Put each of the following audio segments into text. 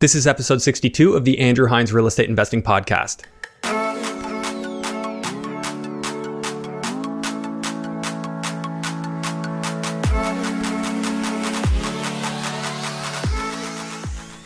This is episode 62 of the Andrew Hines Real Estate Investing Podcast.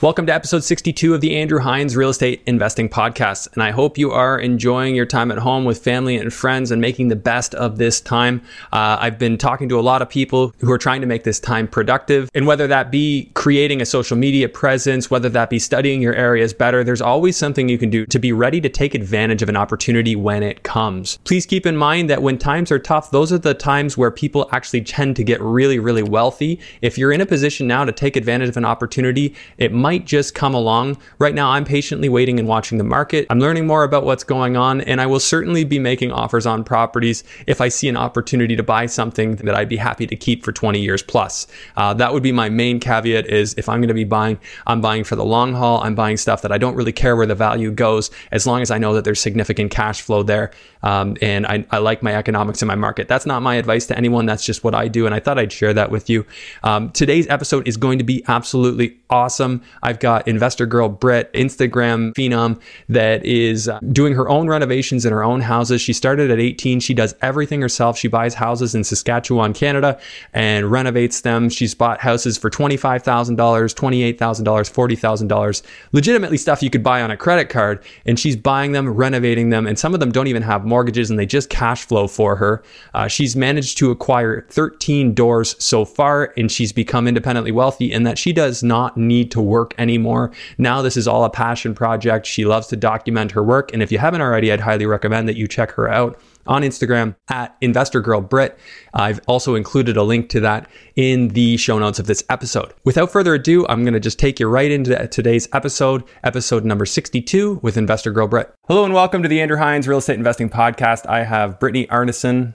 Welcome to episode 62 of the Andrew Hines Real Estate Investing Podcast. And I hope you are enjoying your time at home with family and friends and making the best of this time. Uh, I've been talking to a lot of people who are trying to make this time productive. And whether that be creating a social media presence, whether that be studying your areas better, there's always something you can do to be ready to take advantage of an opportunity when it comes. Please keep in mind that when times are tough, those are the times where people actually tend to get really, really wealthy. If you're in a position now to take advantage of an opportunity, it might might just come along. Right now, I'm patiently waiting and watching the market. I'm learning more about what's going on, and I will certainly be making offers on properties if I see an opportunity to buy something that I'd be happy to keep for 20 years plus. Uh, that would be my main caveat is if I'm going to be buying, I'm buying for the long haul. I'm buying stuff that I don't really care where the value goes as long as I know that there's significant cash flow there. Um, and I, I, like my economics in my market. That's not my advice to anyone. That's just what I do. And I thought I'd share that with you. Um, today's episode is going to be absolutely awesome. I've got investor girl Britt, Instagram phenom, that is uh, doing her own renovations in her own houses. She started at 18. She does everything herself. She buys houses in Saskatchewan, Canada, and renovates them. She's bought houses for $25,000, $28,000, $40,000, legitimately stuff you could buy on a credit card. And she's buying them, renovating them, and some of them don't even have mortgages and they just cash flow for her. Uh, she's managed to acquire 13 doors so far, and she's become independently wealthy in that she does not need to work anymore. Now, this is all a passion project. She loves to document her work. And if you haven't already, I'd highly recommend that you check her out on Instagram at InvestorGirlBritt. I've also included a link to that in the show notes of this episode. Without further ado, I'm going to just take you right into today's episode, episode number 62 with Investor Girl Britt. Hello and welcome to the Andrew Hines Real Estate Investing Podcast. I have Brittany Arnason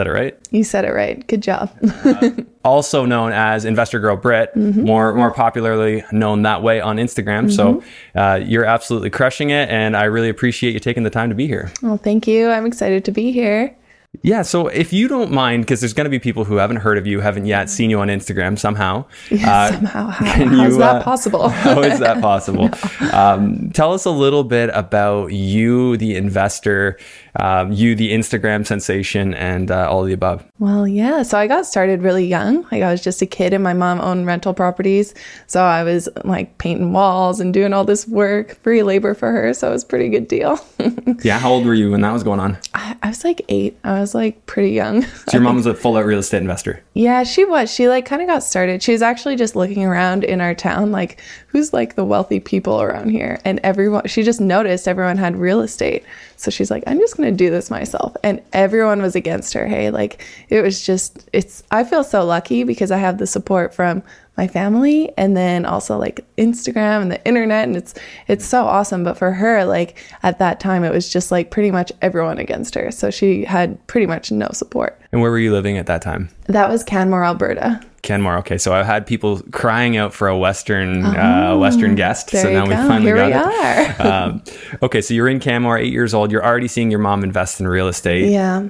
that it right? You said it right. Good job. uh, also known as Investor Girl Britt, mm-hmm. more more popularly known that way on Instagram. Mm-hmm. So uh, you're absolutely crushing it, and I really appreciate you taking the time to be here. Well, thank you. I'm excited to be here. Yeah, so if you don't mind, because there's going to be people who haven't heard of you, haven't yet seen you on Instagram somehow. Yeah, uh, somehow. How, how is that uh, possible? how is that possible? no. um, tell us a little bit about you, the investor, um, you, the Instagram sensation, and uh, all of the above. Well, yeah. So I got started really young. Like I was just a kid, and my mom owned rental properties. So I was like painting walls and doing all this work, free labor for her. So it was a pretty good deal. yeah. How old were you when that was going on? I, I was like eight. I was like pretty young. So your mom was a full out real estate investor? Yeah, she was. She like kind of got started. She was actually just looking around in our town, like who's like the wealthy people around here. And everyone, she just noticed everyone had real estate. So she's like, I'm just going to do this myself. And everyone was against her. Hey, like it was just, it's, I feel so lucky because I have the support from my family and then also like Instagram and the internet and it's it's so awesome but for her like at that time it was just like pretty much everyone against her so she had pretty much no support. And where were you living at that time? That was Canmore, Alberta. Canmore. Okay, so I've had people crying out for a Western uh, oh, uh, Western guest. so now we finally Here got we it. um, okay, so you're in Canmore, eight years old. You're already seeing your mom invest in real estate. Yeah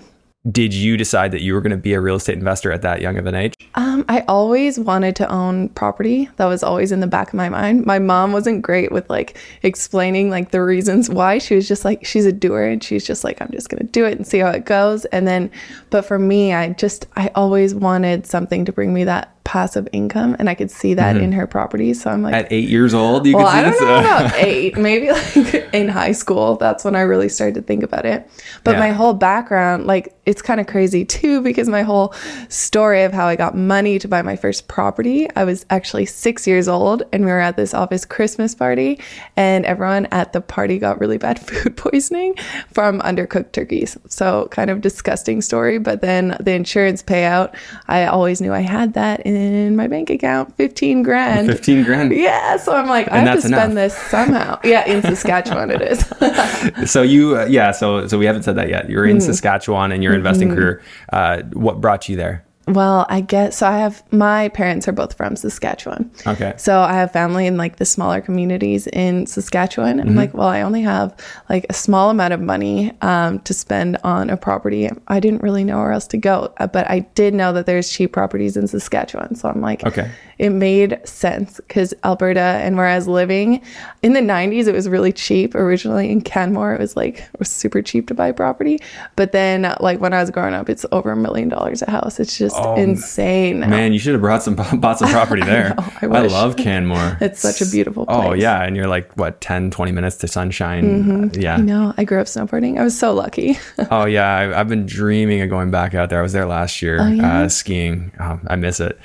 did you decide that you were going to be a real estate investor at that young of an age? Um, I always wanted to own property. That was always in the back of my mind. My mom wasn't great with like explaining like the reasons why. She was just like she's a doer and she's just like I'm just going to do it and see how it goes. And then but for me, I just I always wanted something to bring me that passive income and I could see that mm-hmm. in her property. So I'm like At eight years old, you well, could see I don't know about eight, maybe like in high school. That's when I really started to think about it. But yeah. my whole background, like it's kind of crazy too, because my whole story of how I got money to buy my first property, I was actually six years old and we were at this office Christmas party and everyone at the party got really bad food poisoning from undercooked turkeys. So kind of disgusting story. But then the insurance payout, I always knew I had that in my bank account 15 grand. 15 grand. Yeah so i'm like and i have to spend enough. this somehow. Yeah in saskatchewan it is. So you uh, yeah so so we haven't said that yet. You're in mm. saskatchewan and your investing mm-hmm. career. Uh, what brought you there Well, I guess so. I have my parents are both from Saskatchewan. Okay. So I have family in like the smaller communities in Saskatchewan. Mm-hmm. I'm like, well, I only have like a small amount of money um, to spend on a property. I didn't really know where else to go, uh, but I did know that there's cheap properties in Saskatchewan. So I'm like, Okay. it made sense because Alberta and where I was living in the 90s, it was really cheap. Originally in Canmore, it was like it was super cheap to buy property. But then, like when I was growing up, it's over a million dollars a house. It's just insane. now. Oh, Man, you should have brought some bought some property there. know, I wish. love Canmore. It's such a beautiful place. Oh yeah, and you're like what 10 20 minutes to sunshine. Yeah. I know. I grew up snowboarding. I was so lucky. Oh yeah, I, I've been dreaming of going back out there. I was there last year Oh, yeah? uh, skiing. Oh, I miss it.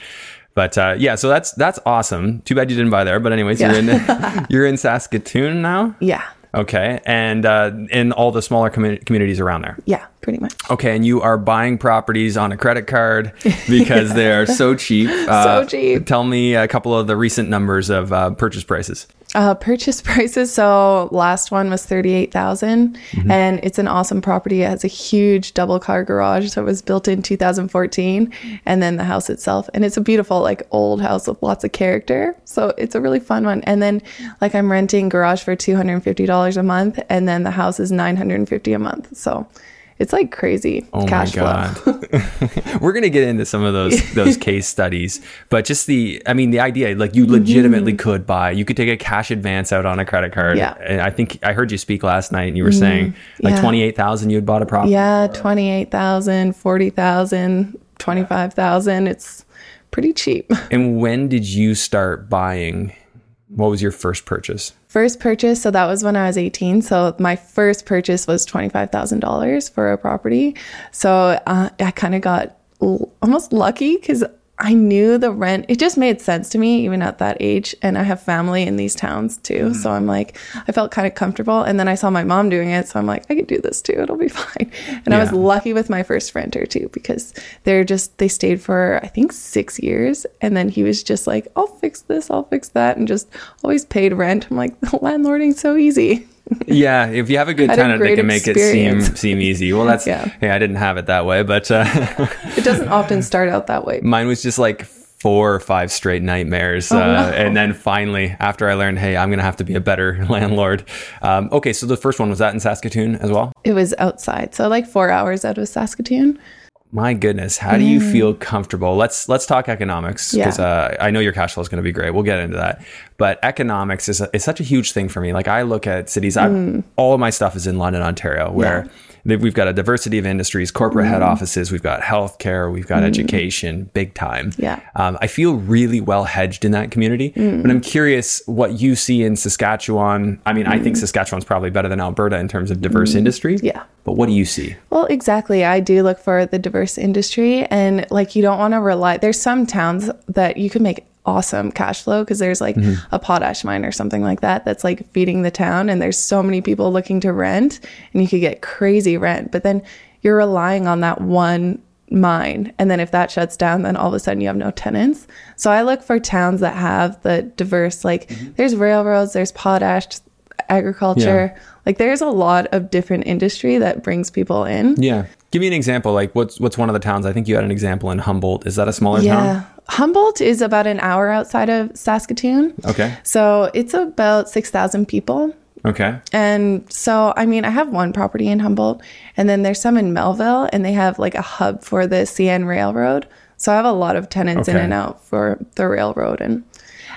But uh, yeah, so that's that's awesome. Too bad you didn't buy there. But anyways, you're in you're in Saskatoon now. yeah. Okay, and uh, in all the smaller commu- communities around there. Yeah. Pretty much. Okay, and you are buying properties on a credit card because they are so cheap. Uh, cheap. Tell me a couple of the recent numbers of uh, purchase prices. Uh, purchase prices. So last one was thirty eight Mm-hmm. and it's an awesome property. It has a huge double car garage. So it was built in 2014, and then the house itself, and it's a beautiful like old house with lots of character. So it's a really fun one. And then like I'm renting garage for two hundred and fifty dollars a month, and then the house is nine hundred and fifty a month. So it's like crazy Oh cash my god. flow. We're gonna get into some of those those case studies, but just the I mean the idea like you legitimately could buy you could take a cash advance out on a credit card. Mm-hmm. Yeah. Mm-hmm. And I think I heard you speak last night and you were saying like Yeah. twenty eight thousand you had bought a property. Yeah, 28,000, 40,000, 25,000. It's pretty cheap. And when did you start buying? What was your first purchase? First purchase, so that was when I was 18. So my first purchase was $25,000 for a property. So uh, I kind of got l- almost lucky because I knew the rent. It just made sense to me even at that age. And I have family in these towns too. Mm-hmm. So I'm like, I felt kind of comfortable. And then I saw my mom doing it. So I'm like, I can do this too. It'll be fine. And I was lucky with my first renter too because they're just, they stayed for, I think, six years. And then he was just like, I'll fix this, I'll fix that. And just always paid rent. I'm like, landlording's so easy. Yeah, if you have a good tenant, they can make it seem seem easy. Well, that's Yeah. hey, I didn't have it that way, but uh, It doesn't often start out that way. mine was just like four or five straight nightmares, uh, Oh, no. and then finally, after I learned, hey, I'm gonna have to be a better landlord. Um, okay, so the first one was that in Saskatoon as well. It was outside. So like four hours out of Saskatoon. My goodness, how do you feel comfortable? Let's let's talk economics because Mm. Yeah. uh, I know your cash flow is going to be great. We'll get into that, but economics is, is such a huge thing for me. Like I look at cities, I, all of my stuff is in London, Ontario, where Mm. Yeah. We've got a diversity of industries, corporate head offices, we've got healthcare, we've got education, big time. Mm. Yeah. Mm. um, I feel really well hedged in that community. But I'm curious what you see in Saskatchewan. I mean, I think Saskatchewan's probably better than Alberta in terms of diverse industry. Mm. Yeah. but what do you see? Well, exactly. I do look for the diverse industry and like you don't want to rely there's some towns that you can make awesome cash flow because there's like mm-hmm. a potash mine or something like that that's like feeding the town and there's so many people looking to rent and you could get crazy rent. But then you're relying on that one mine and then if that shuts down then all of a sudden you have no tenants. So I look for towns that have the diverse like mm-hmm. there's railroads, there's potash, agriculture. Like there's a lot of different industry that brings people in. Yeah. Give me an example. Like what's what's one of the towns? I think you had an example in Humboldt. Is that a smaller town? Yeah. town? Humboldt is about an hour outside of Saskatoon. Okay. So it's about 6,000 people. Okay. And so, I mean, I have one property in Humboldt, and then there's some in Melville, and they have like a hub for the CN Railroad. So I have a lot of tenants in and out for the railroad, and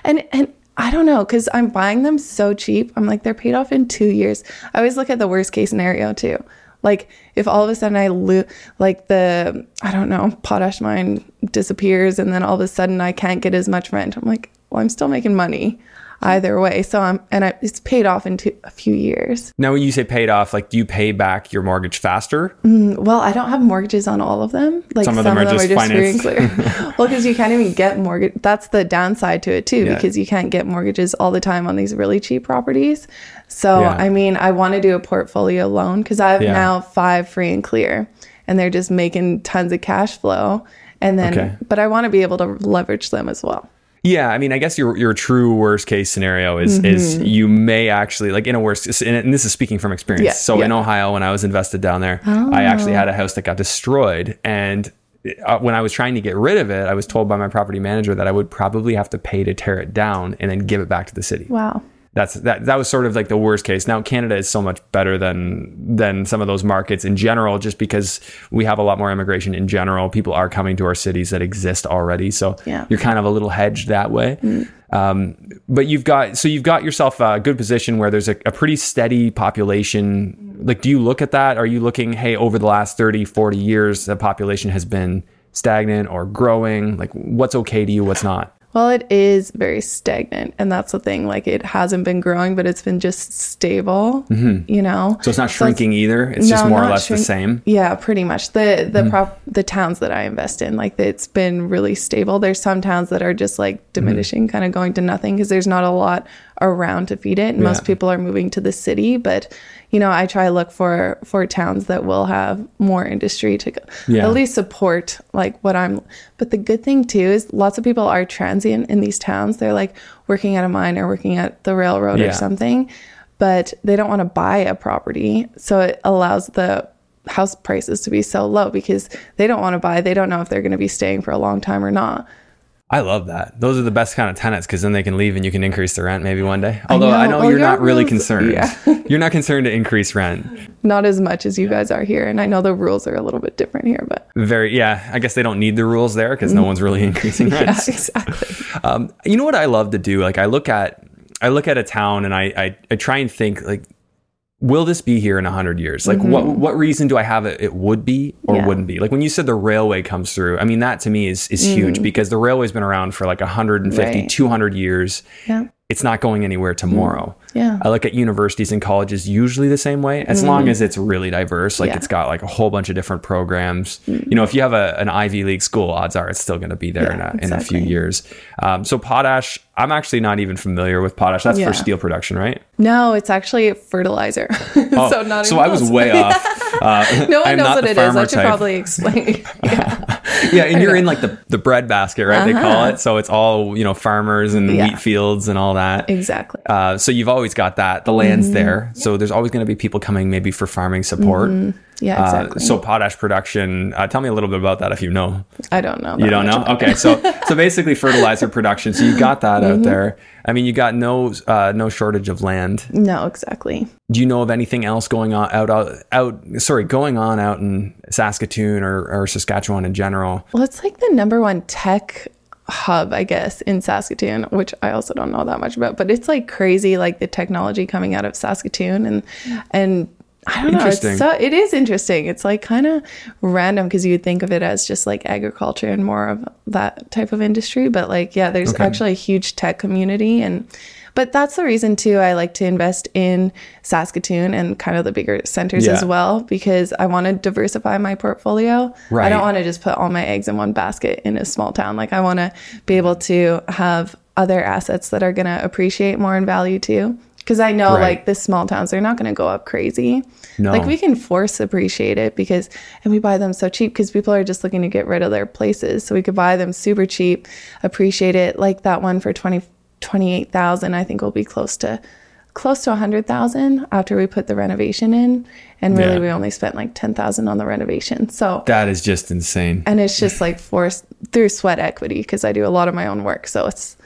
and and I don't know because I'm buying them so cheap. I'm like they're paid off in two years. I always look at the worst case scenario too. Like if all of a sudden I lose, like the I don't know potash mine disappears, and then all of a sudden I can't get as much rent. I'm like, well, I'm still making money Mm-hmm. either way. So I'm and I, it's paid off in two, a few years. Now, when you say paid off, like do you pay back your mortgage faster? Mm, well, I don't have mortgages on all of them. Like Some of them are just free and clear. well, because you can't even get mortgage. That's the downside to it too, Yeah. because you can't get mortgages all the time on these really cheap properties. So, Yeah. I mean, I want to do a portfolio loan because I have Yeah. now five free and clear, and they're just making tons of cash flow. And then, Okay. but I want to be able to leverage them as well. Yeah, I mean, I guess your your true worst case scenario is Mm-hmm. is you may actually like in a worst, and and this is speaking from experience. Yeah, so in yeah. Oh. Ohio, when I was invested down there, I actually had a house that got destroyed, and uh, when I was trying to get rid of it, I was told by my property manager that I would probably have to pay to tear it down and then give it back to the city. Wow. That's that that was sort of like the worst case. Now Canada is so much better than than some of those markets in general just because we have a lot more immigration in general. People are coming to our cities that exist already. So Yeah. you're kind of a little hedged that way. Um, but you've got so you've got yourself a good position where there's a, a pretty steady population. Like do you look at that? Are you looking hey over the last 30, 40 years the population has been stagnant or growing? Like what's okay to you, what's not? Well, it is very stagnant, and that's the thing. Like, it hasn't been growing, but it's been just stable. You know, So it's not shrinking either. It's just more or less shrink- the same. Yeah, pretty much. The the Mm-hmm. prop the towns that I invest in, like it's been really stable. There's some towns that are just like Mm-hmm. diminishing, kind of going to nothing because there's not a lot around to feed it. And Most people are moving to the city, but you know, I try to look for for towns that will have more industry to go, Yeah. at least support like what I'm. But the good thing too is lots of people are transient in these towns. They're like working at a mine or working at the railroad Yeah. or something, but they don't want to buy a property. So it allows the house prices to be so low because they don't want to buy. They don't know if they're going to be staying for a long time or not. I love that. Those are the best kind of tenants because then they can leave and you can increase the rent maybe one day. Although I know, know. Well, you're not really rules- concerned. yeah. you're not concerned to increase rent. Not as much as you guys are here. And I know the rules are a little bit different here, but Very, yeah. I guess they don't need the rules there because no one's really increasing yeah, exactly. Um, you know what I love to do? Like I look at, I look at a town and I, I, I try and think like, will this be here in a hundred years? Like what, what reason do I have it? It would be or Mm-hmm. Yeah. wouldn't be. Like when you said the railway comes through, I mean, that to me is, is huge because the railway's been around for like 150, Mm. Right. 200 years. Yeah. It's not going anywhere tomorrow. Yeah. I look at universities and colleges usually the same way, as long as it's really diverse. Like Mm-hmm. Yeah. Mm-hmm. it's got like a whole bunch of different programs. You know, if you have a, an Ivy League school, odds are it's still going to be there in, a, Yeah, in a few years. Um, so potash, I'm actually not even familiar with potash. That's Yeah. for steel production, right? No, it's actually fertilizer. Oh, so not so I was way off. Uh, No one knows what it is. I should type. probably explain. yeah. yeah, and you're in like the, the bread basket, right? They call it. So it's all you know, farmers and Uh-huh. Yeah. wheat fields and all that. Exactly. Uh, so you've always got that. The land's there, so there's always going to be people coming, maybe for farming support. Yeah, Uh, exactly. so potash production. Uh, tell me a little bit about that if you know. I don't know. You don't know? Okay, so so basically fertilizer production. So you got that out there. I mean, you got no uh, no shortage of land. No, exactly. Do you know of anything else going on out out, out sorry, going on out in Saskatoon or, or Saskatchewan in general? Well, it's like the number one tech hub, I guess, in Saskatoon, which I also don't know that much about, but it's like crazy, like the technology coming out of Saskatoon and, and, I don't know. It's so it is interesting. It's like kind of random because you would think of it as just like agriculture and more of that type of industry. But like, yeah, there's Okay. actually a huge tech community and but that's the reason too I like to invest in Saskatoon and kind of the bigger centers Yeah. as well because I want to diversify my portfolio. I don't want to just put all my eggs in one basket in a small town. Like I want to be able to have other assets that are going to appreciate more in value too. Because I know Right. like the small towns, they're not going to go up crazy. No. Like we can force appreciate it because, and we buy them so cheap because people are just looking to get rid of their places. So we could buy them super cheap, appreciate it. Like that one for 20, 28,000, I think will be close to, close to a hundred thousand after we put the renovation in. And really Yeah. we only spent like 10,000 on the renovation. So, That is just insane. and it's just like forced through sweat equity because I do a lot of my own work. So it's,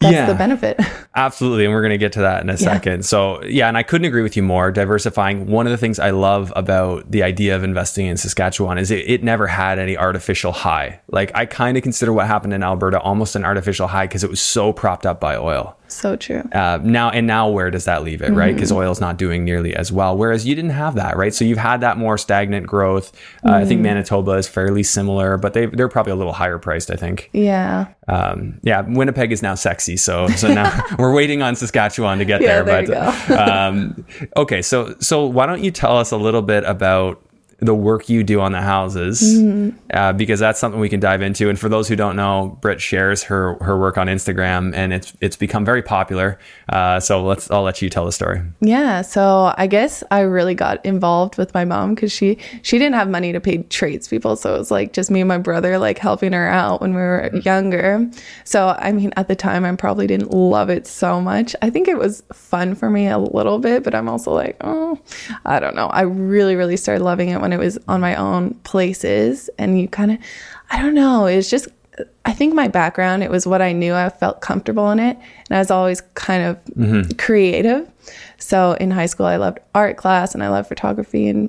that's Yeah. the benefit. Absolutely. And we're going to get to that in a second. So, yeah, and I couldn't agree with you more. Diversifying, one of the things I love about the idea of investing in Saskatchewan is it, it never had any artificial high. Like, I kind of consider what happened in Alberta almost an artificial high because it was so propped up by oil. So true. Uh, now and now where does that leave it right because Mm-hmm. oil's not doing nearly as well whereas you didn't have that right so you've had that more stagnant growth uh, i Mm-hmm. think manitoba is fairly similar but they, they're probably a little higher priced i think Yeah. um, yeah winnipeg is now sexy so so now we're waiting on saskatchewan to get Yeah, there, there but um, okay so so why don't you tell us a little bit about the work you do on the houses Mm-hmm. uh, because that's something we can dive into. And for those who don't know, Britt shares her her work on Instagram, and it's it's become very popular. Uh, so let's I'll let you tell the story. Yeah, so I guess I really got involved with my mom because she she didn't have money to pay tradespeople, so it was like just me and my brother like helping her out when we were younger. So I mean, at the time, I probably didn't love it so much. I think it was fun for me a little bit, but I'm also like, oh, I don't know. I really really started loving it when it was on my own places. And you kind of, I don't know, it's just, I think my background, it was what I knew. I felt comfortable in it. And I was always kind of Mm-hmm. creative. So in high school, I loved art class and I loved photography and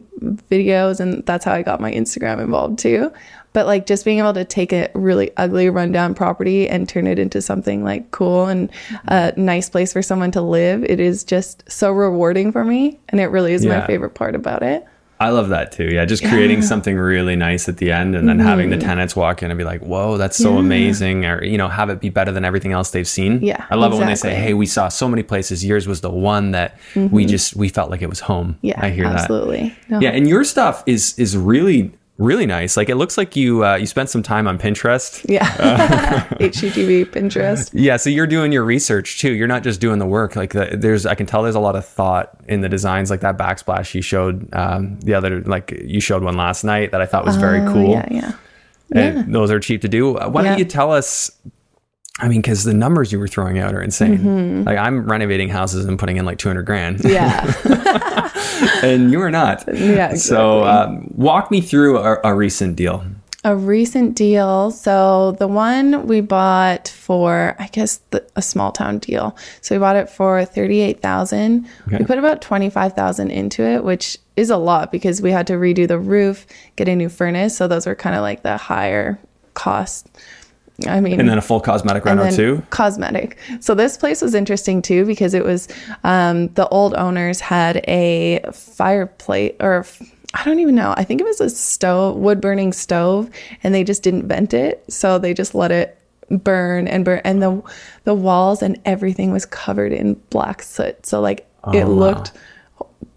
videos. And that's how I got my Instagram involved too. But like just being able to take a really ugly, rundown property and turn it into something like cool and a nice place for someone to live, it is just so rewarding for me. And it really is Yeah. my favorite part about it. I love that too. Yeah, just creating something really nice at the end and then having the tenants walk in and be like, whoa, that's so Mm-hmm. Yeah. amazing. Or, you know, have it be better than everything else they've seen. Yeah, I love it when they say. Mm-hmm. hey, we saw so many places. Yours was the one that we just, we felt like it was home. Yeah, I hear that. absolutely. No. Yeah. And your stuff is, is really, really nice. Like it looks like you, uh, you spent some time on Pinterest. Yeah. HGTV, Pinterest. Yeah, so you're doing your research too. You're not just doing the work. Like the, there's, I can tell there's a lot of thought in the designs. Like that backsplash you showed um, the other, like you showed one last night that I thought was very Oh, cool. Yeah, yeah. And those are cheap to do. Uh, Why Yeah. don't you tell us? I mean, because the numbers you were throwing out are insane. Mm-hmm. Like I'm renovating houses and putting in like 200 grand, Yeah. and you are not. Yeah, So um, walk me through a, a recent deal. a recent deal. So the one we bought for, I guess, the, a small town deal. So we bought it for thirty-eight thousand. Okay. We put about twenty-five thousand into it, which is a lot because we had to redo the roof, get a new furnace. So those were kind of like the higher cost. I mean, And then a full cosmetic and then too. cosmetic. So this place was interesting too because it was um, the old owners had a fireplace or f- I don't even know. I think it was a stove, wood burning stove, and they just didn't vent it, so they just let it burn and burn, and the the walls and everything was covered in black soot. So like it Oh, wow. looked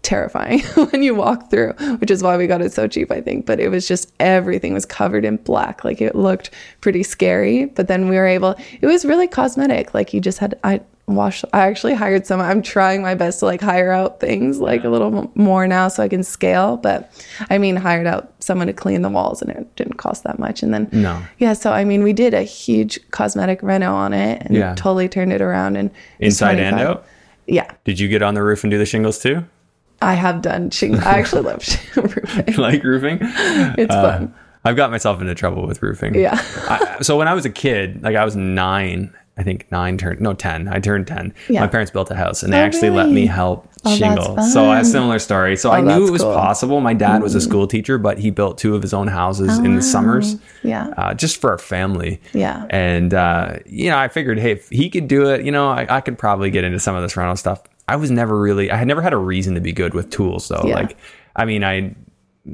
terrifying when you walk through, which is why we got it so cheap, I think. But it was just everything was covered in black. Like it looked pretty scary. But then we were able, it was really cosmetic. Like you just had, I wash, I actually hired someone. I'm trying my best to like hire out things like a little more now so I can scale. But I mean, hired out someone to clean the walls and it didn't cost that much. And then, No. yeah. So, I mean, we did a huge cosmetic reno on it and Yeah. totally turned it around and Inside and out. Yeah. Did you get on the roof and do the shingles too? I have done shingles. I actually love shingle roofing. like roofing? It's Uh, fun. I've got myself into trouble with roofing. Yeah. I, so when I was a kid, like I was nine, I think nine turned no ten. I turned ten. Yeah. My parents built a house, and they Oh, actually let me help Oh, shingle. So I have fun. similar story. So I Oh, knew it was cool. Mm-hmm. possible. My dad was a school teacher, but he built two of his own houses in the summers. Yeah. Uh, just for our family. Yeah. And, uh, you know, I figured, hey, if he could do it, you know, I, I could probably get into some of this rental stuff. I was never really, I had never had a reason to be good with tools though. Yeah. Like, I mean, I,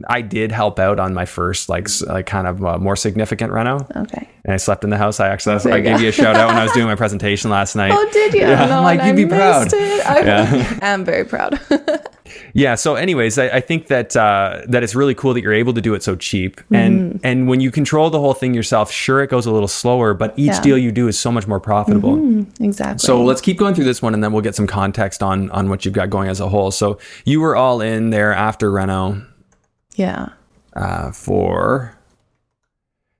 I did help out on my first, like, like kind of uh, more significant reno. Okay. And I slept in the house. I actually, I gave you a shout out when I was doing my presentation last night. Oh, did you? Yeah, no, I'm like, you'd be proud. missed I Yeah. am very proud. Yeah. So, anyways, I, I think that uh, that it's really cool that you're able to do it so cheap, and Mm-hmm. and when you control the whole thing yourself, sure it goes a little slower, but each Yeah. Mm-hmm. deal you do is so much more profitable. exactly. So let's keep going through this one, and then we'll get some context on on what you've got going as a whole. So you were all in there after Reno yeah. uh, for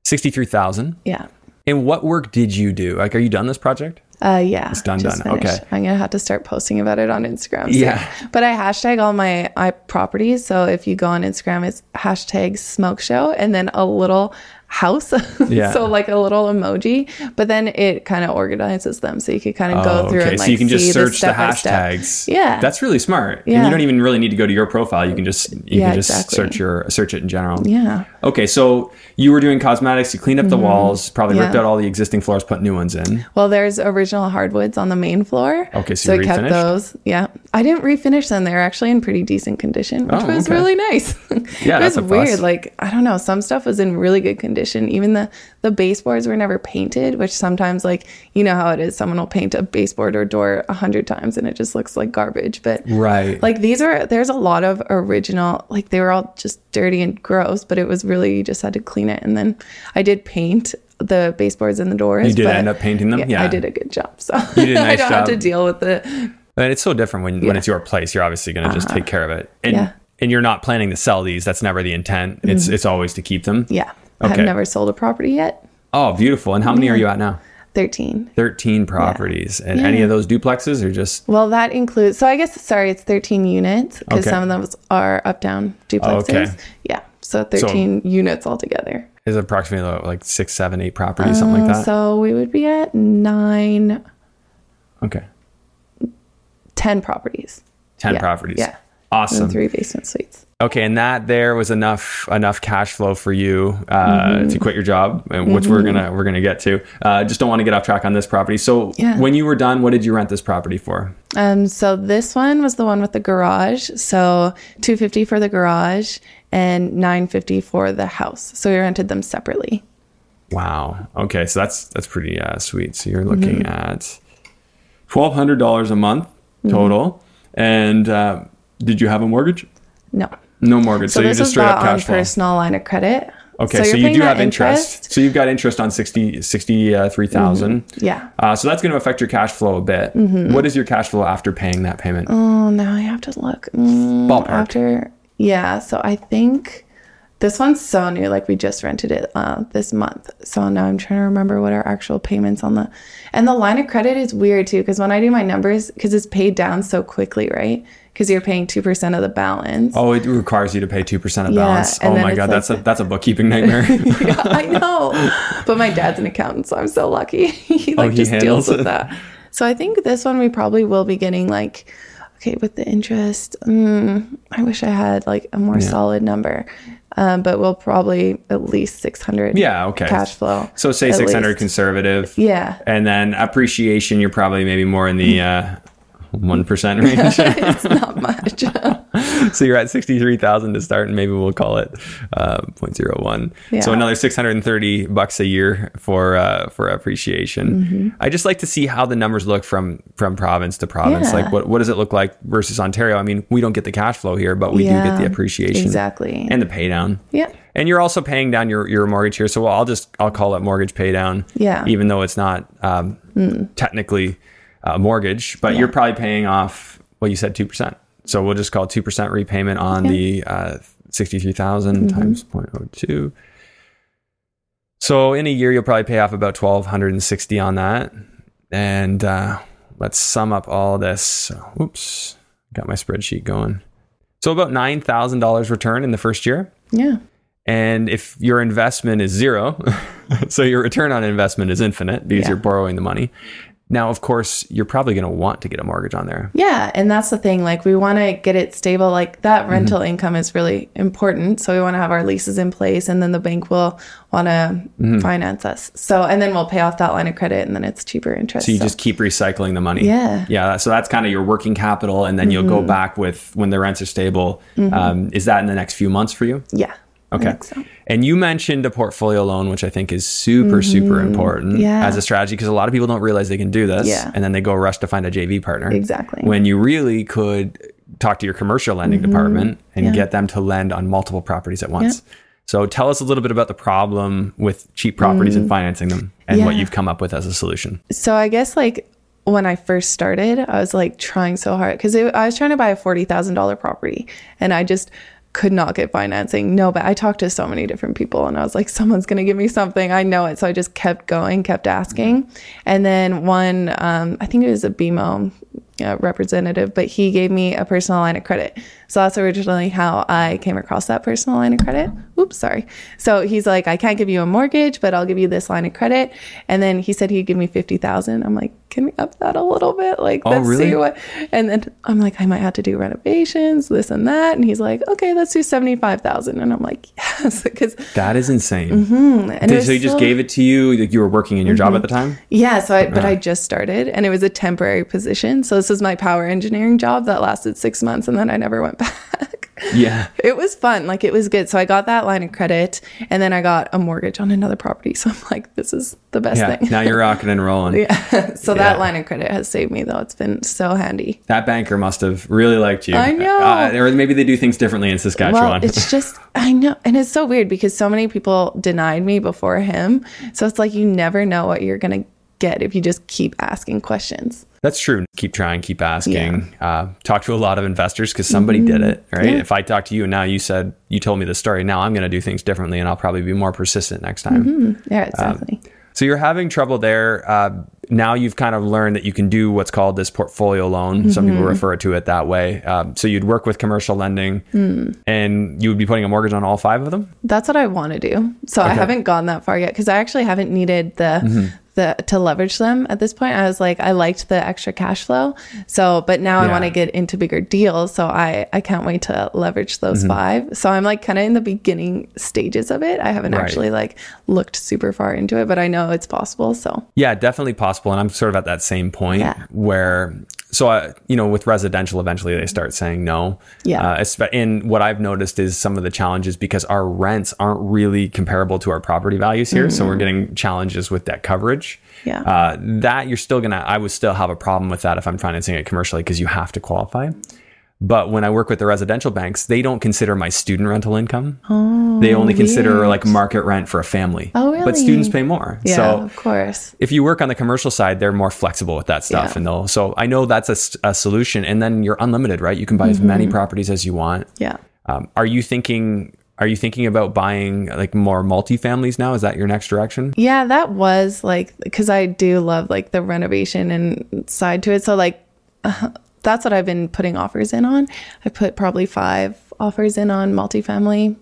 sixty three thousand. Yeah. And what work did you do? Like, are you done this project? Uh, yeah. It's done, done. Okay. I'm gonna have to start posting about it on Instagram. soon. Yeah. But I hashtag all my my properties. So if you go on Instagram, it's hashtag smoke show and then a little house. Yeah. so like a little emoji. But then it kind of organizes them, so you could kind of go oh, through and like Oh, so you can just search the, step-by-step. hashtags. Yeah. that's really smart. And Yeah. you don't even really need to go to your profile. You can just you Yeah, can just exactly. search your search it in general. Yeah. Okay, so you were doing cosmetics. You cleaned up the walls, probably ripped Mm-hmm. Out all the existing floors, put new ones in. Well, there's original hardwoods on the main floor. Okay, so you I kept those. Yeah, I didn't refinish them. They're actually in pretty decent condition, which Oh, was okay. really nice. Yeah, it that's was a plus. It was weird. Like I don't know, some stuff was in really good condition. Even the the baseboards were never painted, which sometimes like you know how it is. Someone will paint a baseboard or door a hundred times and it just looks like garbage. But Right. like these are there's a lot of original like they were all just dirty and gross, but it was really you just had to clean it. And then I did paint the baseboards and the doors. You did end up painting them? Yeah. I did a good job. So a I nice don't have to deal with it. And it's so different when, when Yeah. Uh-huh. it's your place. You're obviously going to just take care of it. And Yeah. and you're not planning to sell these. That's never the intent. It's it's always to keep them. Mm-hmm. yeah. I've never sold a property yet. Oh, beautiful. And how many are you at now? 13. 13 properties. And any of those duplexes or just Well, that includes, so I guess, sorry, it's 13 units because Okay. some of those are up down duplexes. Okay. Yeah. So 13 units altogether. is approximately like six, seven, eight properties, something like that? Um, So we would be at nine, okay. 10 properties. 10 Yeah, properties. yeah. Awesome. And three basement suites. Okay, and that there was enough enough cash flow for you uh, Mm-hmm. to quit your job, which we're gonna we're gonna get to. Uh, just don't want to get off track on this property. So Yeah. when you were done, what did you rent this property for? Um, so this one was the one with the garage. So 250 for the garage and 950 for the house. So we rented them separately. Wow. Okay, so that's that's pretty uh, sweet. So you're looking at twelve hundred dollars a month total. And uh, did you have a mortgage? No. No mortgage. So, So, you just straight up cash flow. personal line of credit. Okay, so, you're you do have interest. So you've got interest on 60 63,000. Yeah. Uh, so that's going to affect your cash flow a bit. Mm-hmm. What is your cash flow after paying that payment? Oh, now I have to look. Mm, Ballpark. After, yeah. So I think this one's so new. Like we just rented it uh, this month. So now I'm trying to remember what our actual payments on the, and the line of credit is weird too. Cause when I do my numbers, cause it's paid down so quickly, right? Cause you're paying 2% of the balance. Oh, it requires you to pay 2% of Yeah, balance. Oh my God, like that's a that's a bookkeeping nightmare. yeah, I know. But my dad's an accountant, so I'm so lucky. he like Oh, he just deals with that. So I think this one we probably will be getting like, okay, with the interest. Mm, I wish I had like a more solid number, um, but we'll probably at least 600. Yeah, okay. Cash flow. so say 600 least. conservative. Yeah. And then appreciation, you're probably maybe more in the uh, 1% range. it's not much. so you're at 63,000 to start and maybe we'll call it uh, 0.01. Yeah. So another 630 bucks a year for uh, for appreciation. Mm-hmm. I just like to see how the numbers look from from province to province. Yeah. Like what what does it look like versus Ontario? I mean, we don't get the cash flow here, but we do get the appreciation exactly. and the pay down. yeah. And you're also paying down your, your mortgage here. So I'll just I'll call it mortgage pay down. Yeah. Even though it's not um, technically a mortgage, but you're probably paying off. Well, you said two percent. So we'll just call two percent repayment on the uh, sixty three Mm-hmm. times 0.02. So in a year, you'll probably pay off about twelve hundred and sixty on that. And uh, let's sum up all this. Oops, got my spreadsheet going. So about nine thousand dollars return in the first year. Yeah. And if your investment is zero, so your return on investment is infinite because Yeah. you're borrowing the money. Now, of course, you're probably going to want to get a mortgage on there. Yeah, and that's the thing. Like, we want to get it stable. Like, that Mm-hmm. rental income is really important. So, we want to have our leases in place, and then the bank will want to Mm-hmm. finance us. So, and then we'll pay off that line of credit, and then it's cheaper interest. So you just keep recycling the money. Yeah. Mm-hmm. Yeah. So that's kind of your working capital. And then you'll go back with when the rents are stable. Um, is that in the next few months for you? yeah. Okay. so. And you mentioned a portfolio loan, which I think is super, super important Mm-hmm. Yeah. as a strategy because a lot of people don't realize they can do this. Yeah. And then they go rush to find a JV partner. Exactly. When you really could talk to your commercial lending department and Mm-hmm. Yeah. get them to lend on multiple properties at once. So tell us a little bit about the problem with cheap properties and financing them and what Mm. You've come up with as a solution. So, I guess like when I first started, I was like trying so hard because I was trying to buy a $40,000 property and I just could not get financing. No, but I talked to so many different people and I was like, someone's going to give me something. I know it. So I just kept going, kept asking. And then one, um, I think it was a BMO uh, representative, but he gave me a personal line of credit. So that's originally how I came across that personal line of credit. Oops, sorry. So he's like, I can't give you a mortgage, but I'll give you this line of credit. And then he said he'd give me fifty thousand. I'm like, can we up that a little bit? Like, Oh, let's really? see what. And then I'm like, I might have to do renovations, this and that. And he's like, okay, let's do seventy five thousand. And I'm like, yes, because That is insane. Mm-hmm. and it Did- so you just so- gave it to you? Like you were working in your job mm-hmm. at the time? Yeah, so I but uh-huh. I just started and it was a temporary position. So this was my power engineering job that lasted six months and then I never went back. Yeah. It was fun. Like it was good. So I got that line of credit and then I got a mortgage on another property. So I'm like, this is the best Yeah. thing. now you're rocking and rolling. yeah. So Yeah. that line of credit has saved me though. It's been so handy. That banker must have really liked you. I know. Uh, or maybe they do things differently in Saskatchewan. Well, it's just I know, and it's so weird because so many people denied me before him. So it's like you never know what you're gonna get if you just keep asking questions. That's true. Keep trying, keep asking. Uh, talk to a lot of investors because somebody did it, right? Mm-hmm. Yeah. If I talk to you and now you said, you told me the story, now I'm going to do things differently and I'll probably be more persistent next time. Yeah, exactly. So you're having trouble there. Uh, now you've kind of learned that you can do what's called this portfolio loan. Some people refer to it that way. Um, so you'd work with commercial lending, and you would be putting a mortgage on all five of them. That's what I want to do. So I haven't gone that far yet because I actually haven't needed the Mm-hmm. the to leverage them at this point. I was like, I liked the extra cash flow. So, but now I want to get into bigger deals. So I I can't wait to leverage those Mm-hmm. five. So I'm like kind of in the beginning stages of it. I haven't Right. actually like looked super far into it, but I know it's possible. So Yeah, definitely possible. And I'm sort of at that same point Yeah. where, so, uh, you know, with residential, eventually they start saying no. Yeah. Uh, and what I've noticed is some of the challenges because our rents aren't really comparable to our property values here. So we're getting challenges with debt coverage. Mm-hmm. Yeah. Uh, that you're still going to, I would still have a problem with that if I'm financing it commercially because you have to qualify. But when I work with the residential banks, they don't consider my student rental income. Oh, they only consider like market rent for a family. Oh, really? But students pay more. yeah, So of course. if you work on the commercial side, they're more flexible with that stuff, Yeah. and they'll. So I know that's a solution, and then you're unlimited, right? You can buy as Mm-hmm. many properties as you want. Yeah. Um, are you thinking? Are you thinking about buying like more multifamilies now? Is that your next direction? Yeah, that was like because I do love like the renovation and side to it. So like uh, that's what I've been putting offers in on. I put probably five offers in on multifamily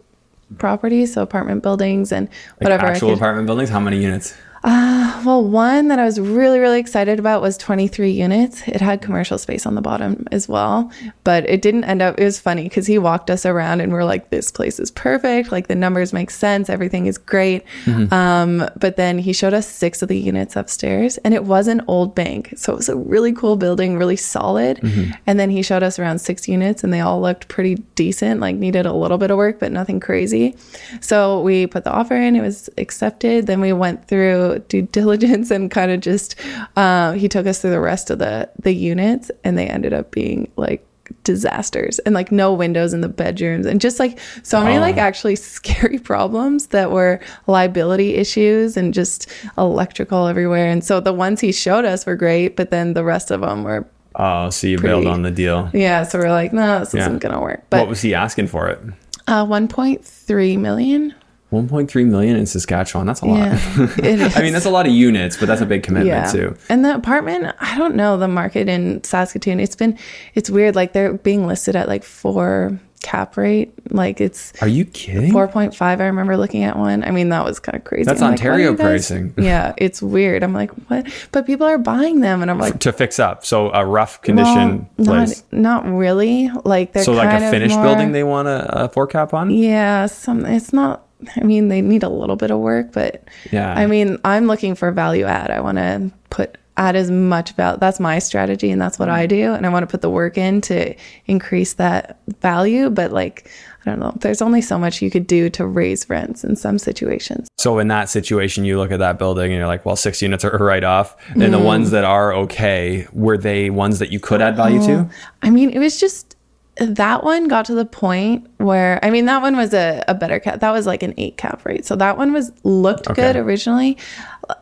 properties, so apartment buildings and Like whatever. I actual apartment buildings? How many units? Uh, well, one that I was really, really excited about was 23 units. It had commercial space on the bottom as well, but it didn't end up. It was funny because he walked us around and we're like, this place is perfect. Like the numbers make sense. Everything is great. Mm-hmm. Um, but then he showed us six of the units upstairs and it was an old bank. So it was a really cool building, really solid. Mm-hmm. And then he showed us around six units and they all looked pretty decent, like needed a little bit of work, but nothing crazy. So we put the offer in, it was accepted. Then we went through due diligence and kind of just, uh, he took us through the rest of the, the units and they ended up being like, disasters and like no windows in the bedrooms and just like so many Oh. like actually scary problems that were liability issues and just electrical everywhere and so the ones he showed us were great but then the rest of them were Oh, so you bailed on the deal. yeah so we're like no this Yeah. isn't gonna work But what was he asking for it? uh 1.3 million 1.3 million in Saskatchewan. That's a lot. yeah is I mean, that's a lot of units, but that's a big commitment too. And the apartment, I don't know the market in Saskatoon. It's been, it's weird. Like they're being listed at like four cap rate. Like it's Are you kidding? 4.5. I remember looking at one. I mean, that was kind of crazy. That's I'm like, Ontario guys- pricing. Yeah, it's weird. I'm like, what? But people are buying them. And I'm like, to fix up. So a rough condition well, place. not, not really. Like they're So like a finished more- building, they want a, a four cap on. Yeah, some it's not I mean, they need a little bit of work, but Yeah. I mean, I'm looking for value add. I want to put add as much value. That's my strategy and that's what I do and I want to put the work in to increase that value, but like I don't know. There's only so much you could do to raise rents in some situations. So in that situation, you look at that building and you're like, well, six units are right off, and Mm-hmm. the ones that are okay, were they ones that you could add value to? I mean, it was just that one got to the point where I mean that one was a, a better cap. That was like an eight cap rate. So that one was looked Okay. good originally,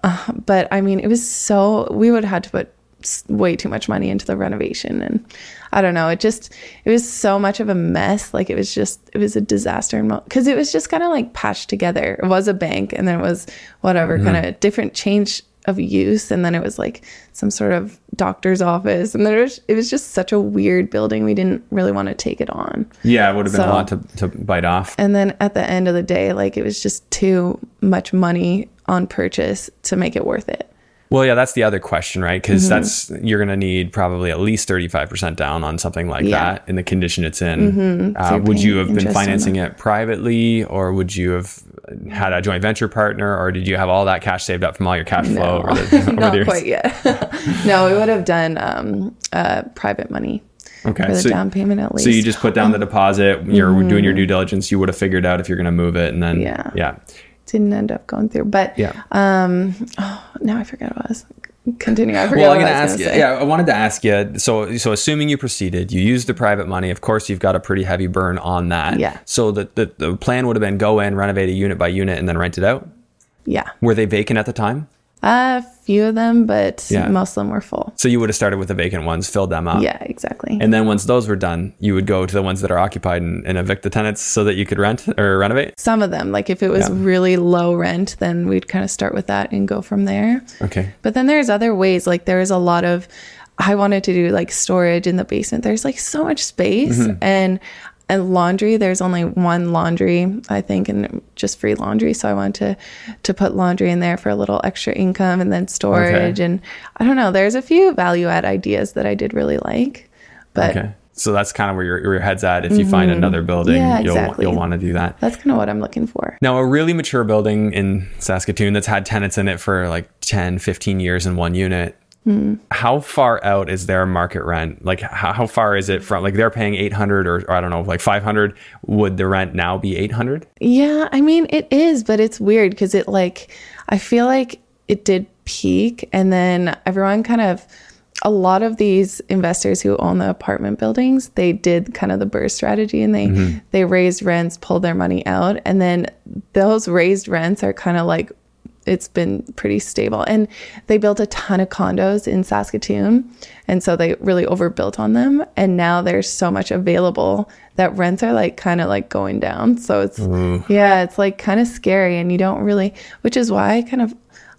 uh, but I mean it was so we would have had to put way too much money into the renovation and I don't know. It just it was so much of a mess. Like it was just it was a disaster because it was just kind of like patched together. It was a bank and then it was whatever kind of different change of use and then it was like some sort of doctor's office and then it was, it was just such a weird building we didn't really want to take it on Yeah, it would have been a lot to, to bite off. and then at the end of the day like it was just too much money on purchase to make it worth it Well, yeah, that's the other question, right? Because Mm-hmm. that's you're going to need probably at least 35% down on something like Yeah. that in the condition it's in. So Uh, would you have been financing it privately or would you have had a joint venture partner or did you have all that cash saved up from all your cash flow over the, over the not years? quite yet no we would have done um uh private money Okay. for the so- down payment at least So you just put down the deposit. You're doing your due diligence. You would have figured out if you're going to move it, and then Yeah. yeah, didn't end up going through but yeah. um oh now i forget what i was continue i forgot Well, I'm going to ask you. Yeah, I wanted to ask you. So, so assuming you proceeded, you used the private money. Of course, you've got a pretty heavy burn on that. Yeah. So the the, the plan would have been go in, renovate a unit by unit, and then rent it out. yeah Were they vacant at the time? A few of them, but Yeah. most of them were full. So you would have started with the vacant ones, filled them up. Yeah, exactly. And then once those were done, you would go to the ones that are occupied and, and evict the tenants so that you could rent or renovate. Some of them, like if it was Yeah. really low rent, then we'd kind of start with that and go from there. Okay. But then there's other ways. Like there's a lot of, I wanted to do like storage in the basement. There's like so much space Mm-hmm. and and laundry. There's only one laundry, I think, and just free laundry. So I wanted to to put laundry in there for a little extra income and then storage. And I don't know. There's a few value add ideas that I did really like, but Okay. So that's kind of where your, where your head's at. If you find another building, Mm-hmm. Yeah, you'll, exactly. you'll want to do that. that's kind of what I'm looking for. Now, a really mature building in Saskatoon that's had tenants in it for like 10, 15 years in one unit. Hmm. How far out is their market rent? Like, how, how far is it from, like, they're paying 800 or, or I don't know, like 500? Would the rent now be 800? Yeah, I mean it is, but it's weird because it like I feel like it did peak and then everyone kind of a lot of these investors who own the apartment buildings, they did kind of the BRRRR strategy and they they raised rents, pulled their money out, and then those raised rents are kind of like it's been pretty stable. And they built a ton of condos in Saskatoon. And so they really overbuilt on them. And now there's so much available that rents are like kind of like going down. So it's, mm-hmm. yeah, it's like kind of scary. And you don't really, which is why I kind of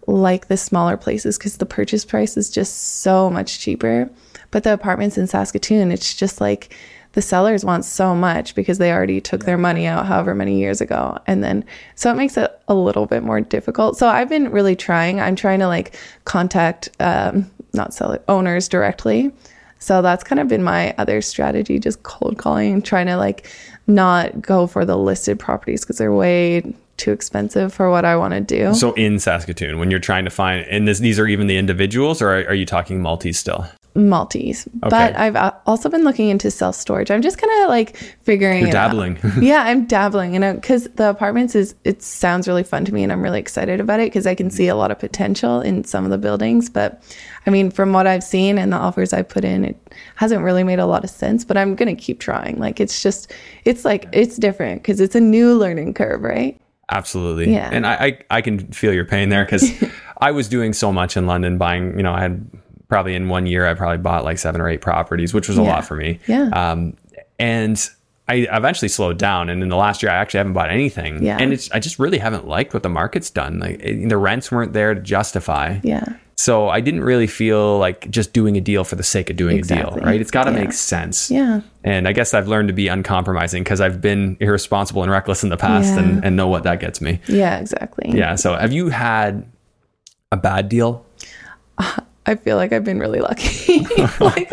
like the smaller places because the purchase price is just so much cheaper. But the apartments in Saskatoon, it's just like, the sellers want so much because they already took their money out however many years ago. And then so it makes it a little bit more difficult. So i've been really trying. I'm trying to like contact um not seller owners directly. So that's kind of been my other strategy just cold calling trying to like not go for the listed properties because they're way too expensive for what i want to do. So in Saskatoon, when you're trying to find, and this, these are even the individuals, or are, are you talking multis still? Multis but i've also been looking into self storage i'm just kind of like figuring You're it out. dabbling. yeah i'm dabbling and because the apartments is it sounds really fun to me and i'm really excited about it because i can see a lot of potential in some of the buildings but i mean from what i've seen and the offers i put in it hasn't really made a lot of sense but i'm gonna keep trying like it's just it's like it's different because it's a new learning curve right Absolutely. Yeah. And I, I, I can feel your pain there because I was doing so much in London buying, you know, I had probably in one year, I probably bought like seven or eight properties, which was a Yeah. lot for me. Yeah. Um, and I eventually slowed down. And in the last year, I actually haven't bought anything. Yeah. And it's, I just really haven't liked what the market's done. Like it, the rents weren't there to justify. yeah So I didn't really feel like just doing a deal for the sake of doing a deal, right? It's got to Yeah. make sense. yeah And I guess I've learned to be uncompromising because I've been irresponsible and reckless in the past Yeah. and, and know what that gets me. yeah exactly Yeah. So have you had a bad deal? I feel like I've been really lucky. like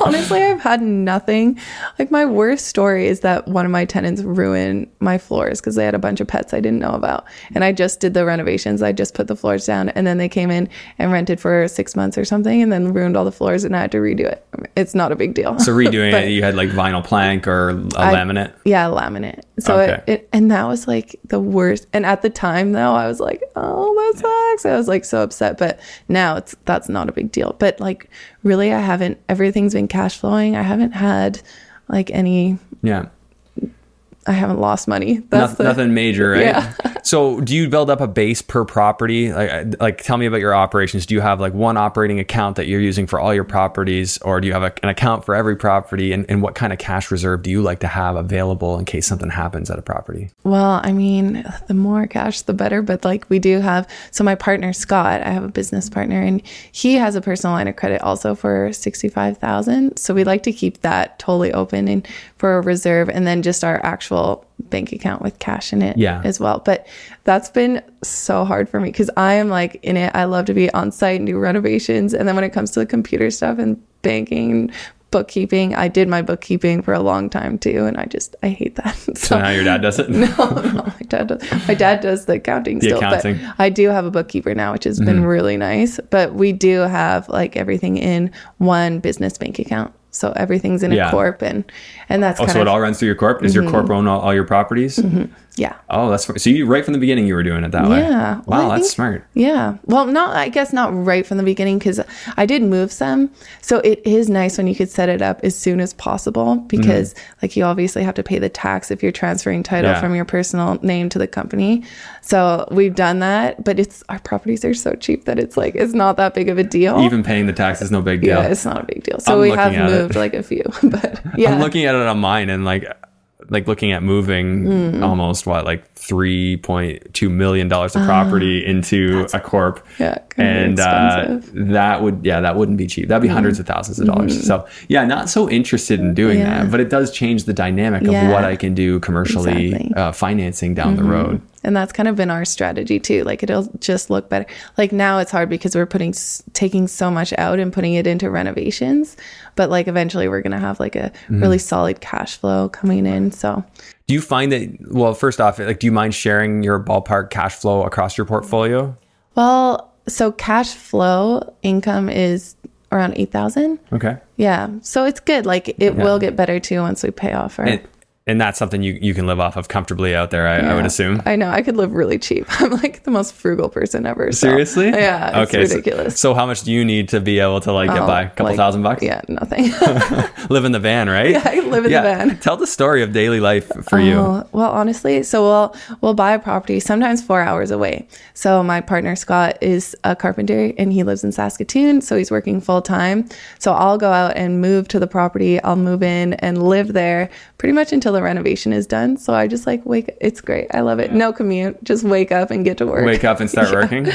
honestly, I've had nothing. Like my worst story is that one of my tenants ruined my floors because they had a bunch of pets I didn't know about. And I just did the renovations. I just put the floors down and then they came in and rented for 6 months or something and then ruined all the floors and I had to redo it. It's not a big deal. So redoing it, you had like vinyl plank or a I- laminate. Yeah, laminate. So Okay. it, it and that was like the worst. And at the time though, I was like, oh, that sucks. I was like so upset. But now it's that's not a big deal. But like really I haven't everything's been cash flowing. I haven't had like any Yeah. I haven't lost money. That's the, nothing major, right? Yeah. so do you build up a base per property? Like, like tell me about your operations. Do you have like one operating account that you're using for all your properties, or do you have a, an account for every property? And, and what kind of cash reserve do you like to have available in case something happens at a property? Well, I mean, the more cash, the better. But like we do have, so my partner Scott, I have a business partner, and he has a personal line of credit also for sixty five thousand. So we like to keep that totally open and for a reserve, and then just our actual bank account with cash in it Yeah. as well. But that's been so hard for me because I am like in it. I love to be on site and do renovations, and then when it comes to the computer stuff and banking. and Bookkeeping. I did my bookkeeping for a long time too, and I just I hate that. So now your dad does it. No, no, my dad does. My dad does the accounting The still, accounting. Mm-hmm. but I do have a bookkeeper now, which has been really nice. But we do have like everything in one business bank account. So everything's in Yeah. a corp and and that's Oh, kind so of it all runs through your corp? Is your Mm-hmm. corp own all, all your properties? yeah. Oh, that's so you right from the beginning you were doing it that way. Yeah. Well, Wow, I that's think- smart. Yeah. Well, not I guess not right from the beginning because I did move some. So it is nice when you could set it up as soon as possible because like you obviously have to pay the tax if you're transferring title Yeah. from your personal name to the company. So we've done that, but it's our properties are so cheap that it's like it's not that big of a deal. Even paying the tax is no big deal. yeah, it's not a big deal. So I'm we have it. Moved like a few, but yeah. I'm looking at it on mine and like like looking at moving Mm. almost what like three point two million dollars of property into a corp. Ah. Yeah, and uh. Mm-hmm. that would yeah that wouldn't be cheap. That'd be hundreds of thousands of dollars. So yeah, not so interested in doing Yeah. that, but it does change the dynamic of what I can do commercially Exactly. Mm-hmm. uh, financing down the road. And that's kind of been our strategy too. Like it'll just look better. Like now it's hard because we're putting taking so much out and putting it into renovations. But like eventually we're going to have like a Mm-hmm. really solid cash flow coming in so. Do you find that well, first off, like do you mind sharing your ballpark cash flow across your portfolio? well so cash flow income is around 8000 Okay. yeah. So it's good. Like it will get better too once we pay off our And, and that's something you, you can live off of comfortably out there, I, I would assume. I know. I could live really cheap. I'm like the most frugal person ever. so- Seriously? Yeah. It's so- ridiculous. So, how much do you need to be able to like get Oh, by? A couple like, thousand bucks? Yeah, nothing. Live in the van, right? Yeah, I live in the van. Tell the story of daily life for you. Oh, well, honestly, so we'll we'll buy a property sometimes four hours away. So my partner Scott is a carpenter and he lives in Saskatoon, so he's working full time. So I'll go out and move to the property. I'll move in and live there pretty much until the renovation is done. So I just like wake. It's great. I love it. No commute. Just wake up and get to work. Wake up and start Yeah. working.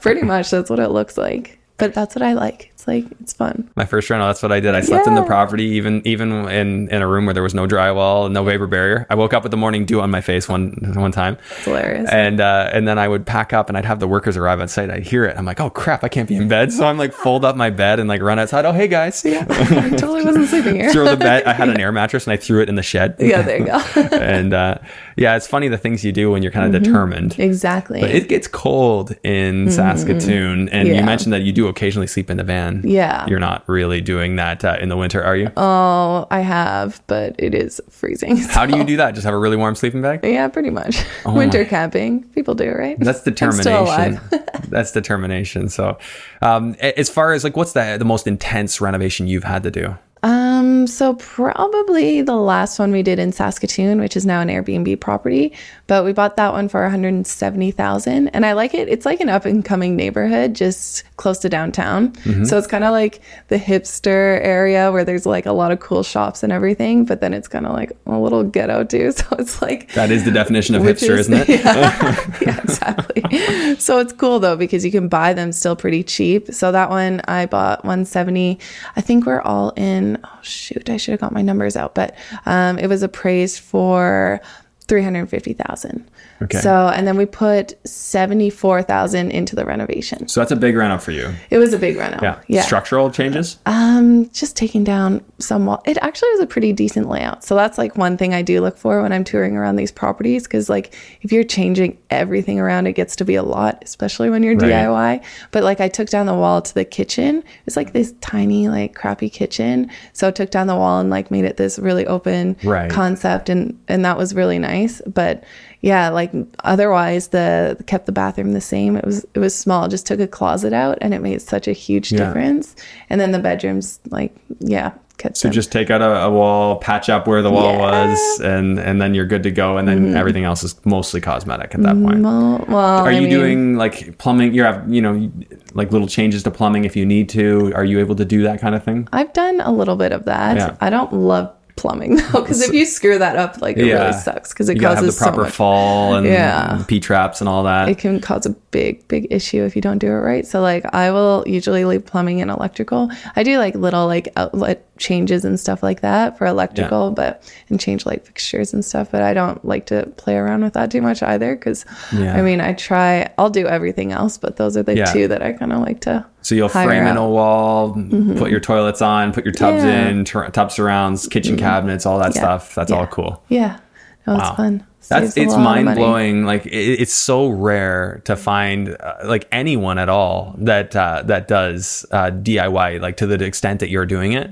pretty much that's what it looks like. But that's what I like. It's like it's fun. My first rental, that's what I did. I slept in the property, even even in, in a room where there was no drywall, no vapor barrier. I woke up with the morning dew on my face one one time. It's hilarious. And uh, and then I would pack up and I'd have the workers arrive on site. I'd hear it. I'm like, oh crap, I can't be in bed. So I'm like, fold up my bed and like run outside. Oh hey guys, yeah, I totally wasn't sleeping here. throw the bed. I had an air mattress and I threw it in the shed. yeah, there you go. and uh, yeah, it's funny the things you do when you're kind of determined. exactly. But it gets cold in Saskatoon, and you mentioned that you do occasionally sleep in the van. Yeah. you're not really doing that uh, in the winter, are you? Oh, I have, but it is freezing. How do you do that? Just have a really warm sleeping bag? Yeah, pretty much. Oh Winter camping. People do, right? That's determination. That's determination. So, um, as far as like, what's the the most intense renovation you've had to do? Um, so probably the last one we did in Saskatoon, which is now an Airbnb property, but we bought that one for 170,000 and I like it. It's like an up and coming neighborhood just close to downtown. Mm-hmm. So it's kind of like the hipster area where there's like a lot of cool shops and everything, but then it's kind of like a little ghetto too. So it's like That is the definition of hipster, is- not it? yeah, yeah, exactly. So it's cool though because you can buy them still pretty cheap. So that one I bought 170. I think we're all in. Oh shoot, I should have got my numbers out, but um, it was appraised for. 350,000. Okay. So, and then we put 74,000 into the renovation. So that's a big reno for you. It was a big reno. Yeah. Yeah. Structural changes. Um, just taking down some wall. It actually was a pretty decent layout. So that's like one thing I do look for when I'm touring around these properties. Cause like if you're changing everything around, it gets to be a lot, especially when you're Right. DIY. But like I took down the wall to the kitchen. It's like this tiny, like crappy kitchen. So I took down the wall and like made it this really open Right. concept and and that was really nice. But yeah, like otherwise the kept the bathroom the same. It was it was small. Just took a closet out and it made such a huge Yeah. difference. And then the bedrooms, like yeah, kept So them. just take out a, a wall, patch up where the wall Yeah. Mm-hmm. was, and and then you're good to go. And then everything else is mostly cosmetic at that point. well, well Are I you mean, doing like plumbing? You have you know like little changes to plumbing if you need to. Are you able to do that kind of thing? I've done a little bit of that. Yeah. I don't love plumbing though, because if you screw that up, like it Yeah. really sucks because it You the causes so proper much. fall and Yeah. P traps and all that. it can cause a big big issue if you don't do it right so like i will usually leave plumbing and electrical i do like little like outlet changes and stuff like that for electrical but and change light fixtures and stuff but i don't like to play around with that too much either because Yeah. i mean i try i'll do everything else but those are the Yeah. two that i kind of like to So you'll hire frame in out. Mm-hmm. a wall, put your toilets on, put your tubs Yeah. in, tur tub surrounds, kitchen cabinets, all that Yeah. stuff. That's all cool. yeah Wow. fun That's it's lot of money. mind blowing. Like it, it's so rare to find uh, like anyone at all that uh, that does uh, DIY like to the extent that you're doing it.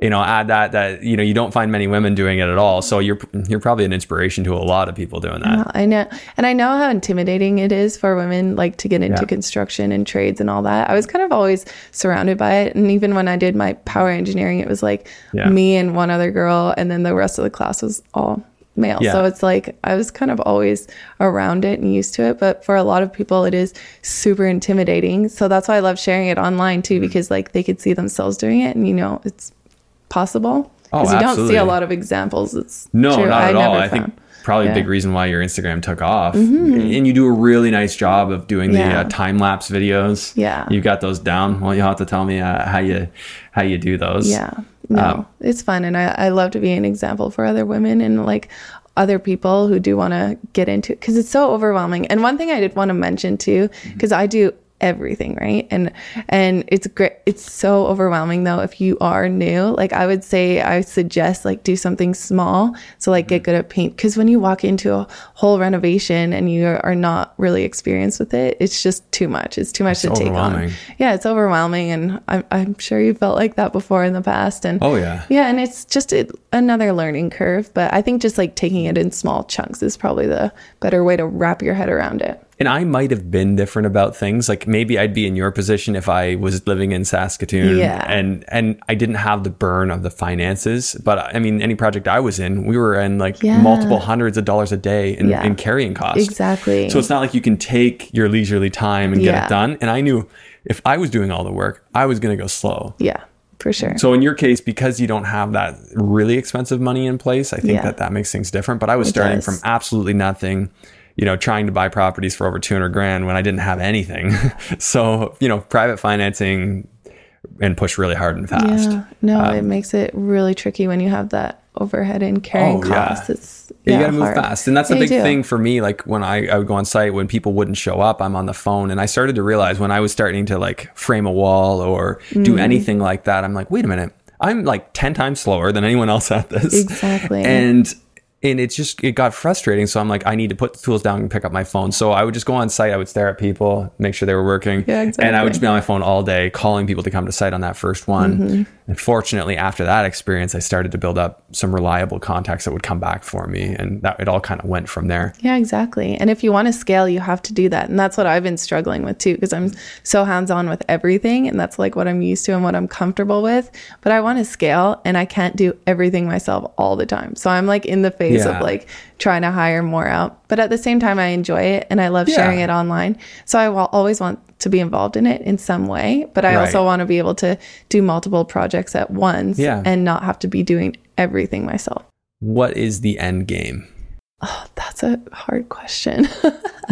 You know, add that that you know you don't find many women doing it at all. So you're you're probably an inspiration to a lot of people doing that. Well, I know, and I know how intimidating it is for women, like to get into Yeah. construction and trades and all that. I was kind of always surrounded by it, and even when I did my power engineering, it was like Yeah. me and one other girl, and then the rest of the class was all male. Yeah. So it's like I was kind of always around it and used to it. But for a lot of people, it is super intimidating. So that's why I love sharing it online Mm-hmm. too, because like they could see themselves doing it, and you know it's possible. Oh, Because you don't see a lot of examples. It's No, true. not I at all. never I think probably a Yeah. Mm-hmm. big reason why your Instagram took off. And you do a really nice job of doing the Yeah. uh, time lapse videos. Yeah. you got those down. Well, you will have to tell me uh, how you how you do those. Yeah. No, Um, it's fun. And I, I love to be an example for other women and like other people who do want to get into it because it's so overwhelming. And one thing I did want to mention too, because I do everything right? And and it's great it's so overwhelming though if you are new. Like i would say i suggest like do something small so like Mm-hmm. get good at paint. Because when you walk into a whole renovation and you are not really experienced with it it's just too much. It's too much to take on. yeah it's overwhelming and I'm, I'm sure you felt like that before in the past and Oh yeah. yeah and it's just another learning curve but i think just like taking it in small chunks is probably the better way to wrap your head around it And I might have been different about things. Like maybe I'd be in your position if I was living in Saskatoon Yeah. and and I didn't have the burn of the finances. But I mean, any project I was in, we were in like Yeah. multiple hundreds of dollars a day in, Yeah. in carrying costs. Exactly. So it's not like you can take your leisurely time and get it done. And I knew if I was doing all the work, I was going to go slow. yeah for sure So in your case, because you don't have that really expensive money in place, I think that that makes things different. But I was It starting does. from absolutely nothing, you know, trying to buy properties for over 200 grand when I didn't have anything. so, you know, private financing and push really hard and fast. yeah no it makes it really tricky when you have that overhead and carrying Um, Oh, yeah. costs it's Yeah, yeah, you got to move hard. fast. And that's Yeah, big thing for me. Like when I, I would go on site, when people wouldn't show up, I'm on the phone. And I started to realize when I was starting to like frame a wall or do anything like that, I'm like, wait a minute, I'm like 10 times slower than anyone else at this. Exactly. And, and it just, it got frustrating. So I'm like, I need to put the tools down and pick up my phone. So I would just go on site. I would stare at people, make sure they were working. Yeah, And I would just be on my phone all day calling people to come to site on that first one. Mm-hmm. And fortunately, after that experience, I started to build up some reliable contacts that would come back for me. And that it all kind of went from there. Yeah, exactly. And if you want to scale, you have to do that. And that's what I've been struggling with too, because I'm so hands on with everything. And that's like what I'm used to and what I'm comfortable with. But I want to scale and I can't do everything myself all the time. So I'm like in the phase Yeah. of like trying to hire more out. But at the same time, I enjoy it and I love Yeah. sharing it online. So I will always want to be involved in it in some way. But I also want to be able to do multiple projects at once Yeah. and not have to be doing everything myself. What is the end game? Oh, that's a hard question.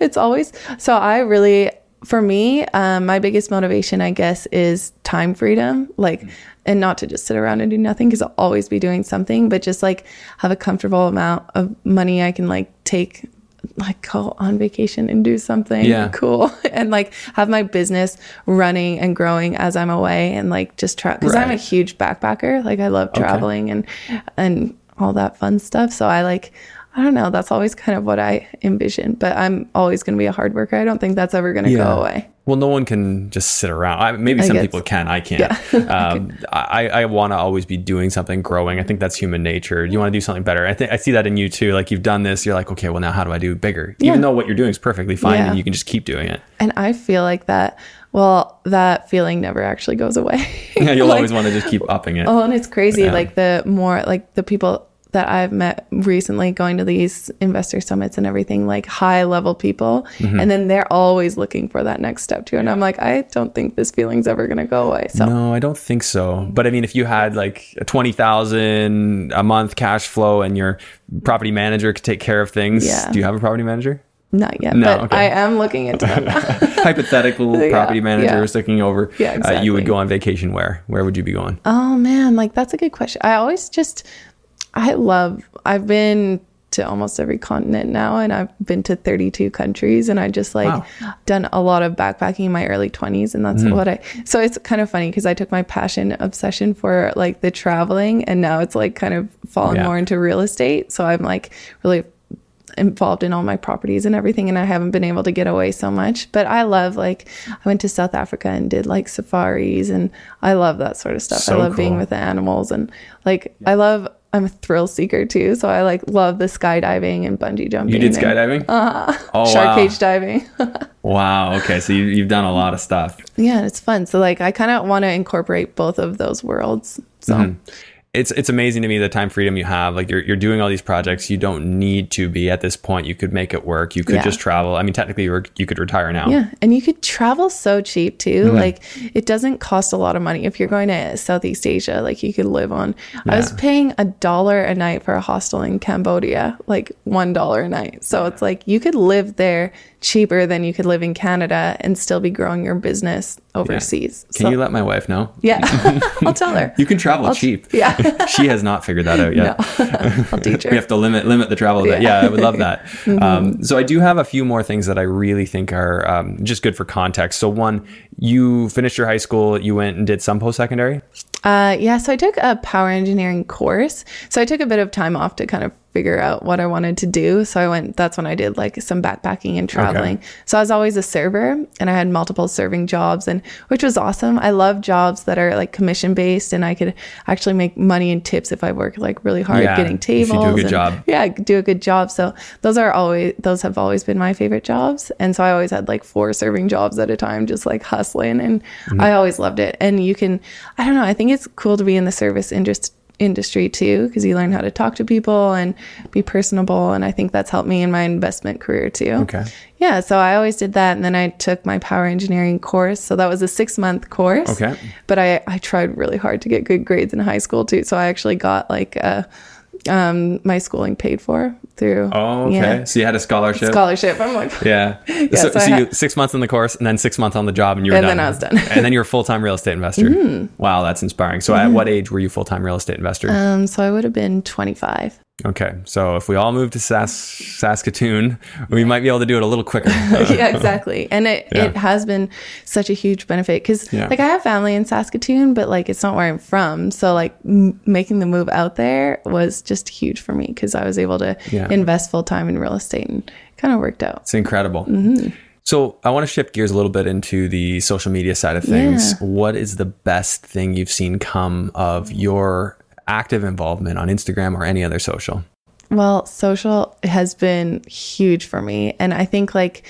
it's always so. I really, for me, um, my biggest motivation, I guess, is time freedom. Like, and not to just sit around and do nothing because I'll always be doing something, but just like have a comfortable amount of money I can like take. Like go on vacation and do something Yeah. cool and like have my business running and growing as I'm away and like just try because I'm a huge backpacker. Like I love traveling and and all that fun stuff. So I like I don't know, that's always kind of what I envision. But I'm always gonna be a hard worker. I don't think that's ever gonna go away. Well, no one can just sit around. I, maybe some guess. people can. I can't. um, I, I want to always be doing something, growing. I think that's human nature. You want to do something better. I think I see that in you too. Like you've done this. You're like, okay, well now how do I do bigger? Even though what you're doing is perfectly fine, Yeah. and you can just keep doing it. And I feel like that well, that feeling never actually goes away. Yeah, you'll Like, always want to just keep upping it. Oh, and it's crazy. Yeah. Like the more like the people that I've met recently going to these investor summits and everything, like high level people. Mm-hmm. And then they're always looking for that next step too. And I'm like, I don't think this feeling's ever gonna go away. So No, I don't think so. But I mean, if you had like a twenty thousand a month cash flow and your property manager could take care of things, Yeah. do you have a property manager? not yet. No, but okay. I am looking into that. Hypothetical Yeah, property manager yeah. is looking over. Yeah, uh, you would go on vacation where? Where would you be going? Oh man, like that's a good question. I always just I love I've been to almost every continent now and I've been to 32 countries and I just like Wow. done a lot of backpacking in my early 20s and that's mm-hmm. what I so it's kind of funny because I took my passion obsession for like the traveling and now it's like kind of fallen Yeah. more into real estate so I'm like really involved in all my properties and everything and I haven't been able to get away so much but I love like I went to South Africa and did like safaris and I love that sort of stuff So I love being with the animals and like I love I'm a thrill seeker too so I like love the skydiving and bungee jumping You did and skydiving? Uh-huh. oh, shark wow. cage diving Wow. Okay. So you, you've done a lot of stuff. yeah it's fun so like I kind of want to incorporate both of those worlds so Mm-hmm. It's it's amazing to me the time freedom you have. Like you're you're doing all these projects. You don't need to be at this point. You could make it work. You could Yeah. just travel. I mean, technically, you you could retire now. Yeah, and you could travel so cheap too. Mm-hmm. Like it doesn't cost a lot of money if you're going to Southeast Asia. Like you could live on. I was paying a dollar a night for a hostel in Cambodia, like one dollar a night. So it's like you could live there cheaper than you could live in Canada and still be growing your business overseas. Can so, you let my wife know? Yeah, I'll tell her. You can travel cheap. Yeah, she has not figured that out yet. no, I'll teach her. we have to limit limit the travel. Yeah, Yeah. Mm-hmm. yeah I would love that. um, so I do have a few more things that I really think are um, just good for context. So one, you finished your high school. You went and did some post secondary. Uh, yeah, so I took a power engineering course. So I took a bit of time off to kind of figure out what I wanted to do. So I went, that's when I did like some backpacking and traveling. So I was always a server and I had multiple serving jobs and which was awesome. I love jobs that are like commission based and I could actually make money and tips if I work like really hard Yeah, getting tables. do a good and- job. Yeah, do a good job. So those are always, those have always been my favorite jobs. And so I always had like four serving jobs at a time, just like hustling. And Mm-hmm. I always loved it. And you can, I don't know, I think it's cool to be in the service industry industry too because you learn how to talk to people and be personable and i think that's helped me in my investment career too Okay. yeah so i always did that and then i took my power engineering course so that was a six month course Okay. but i i tried really hard to get good grades in high school too so i actually got like uh um my schooling paid for through Oh, okay. yeah, So you had a scholarship. scholarship i'm like yeah. so so so I you six months in the course and then six months on the job and you were done. And done. then I was done. Mm-hmm. and then you're a full time real estate investor. Wow, that's inspiring. So at what age were you full time real estate investor? um so i would have been 25 okay. So if we all move to Sas- Saskatoon, we might be able to do it a little quicker. yeah, exactly. And it, Yeah. it has been such a huge benefit because, Yeah. like, I have family in Saskatoon, but like, it's not where I'm from. So, like, m- making the move out there was just huge for me because I was able to Yeah. invest full time in real estate and kind of worked out. It's incredible. Mm-hmm. So I want to shift gears a little bit into the social media side of things. What is the best thing you've seen come of your active involvement on Instagram or any other social? Well, social has been huge for me. And I think, like,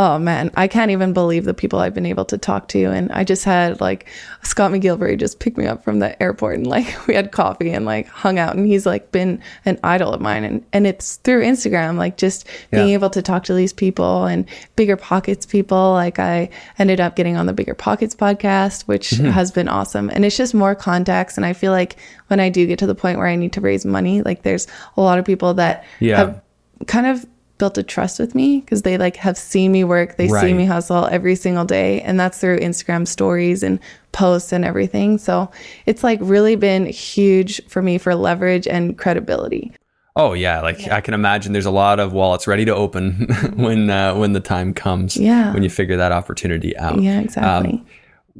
oh man, I can't even believe the people I've been able to talk to. And I just had like Scott McGillivray just pick me up from the airport and like we had coffee and like hung out. And he's like been an idol of mine. And, and it's through Instagram, like just being Yeah. able to talk to these people and BiggerPockets people. Like I ended up getting on the BiggerPockets podcast, which Mm-hmm. has been awesome. And it's just more contacts. And I feel like when I do get to the point where I need to raise money, like there's a lot of people that Yeah. have kind of built a trust with me because they like have seen me work they Right. see me hustle every single day and that's through instagram stories and posts and everything so it's like really been huge for me for leverage and credibility Oh yeah, like I can imagine there's a lot of wallets ready to open when uh, when the time comes. Yeah. When you figure that opportunity out. yeah exactly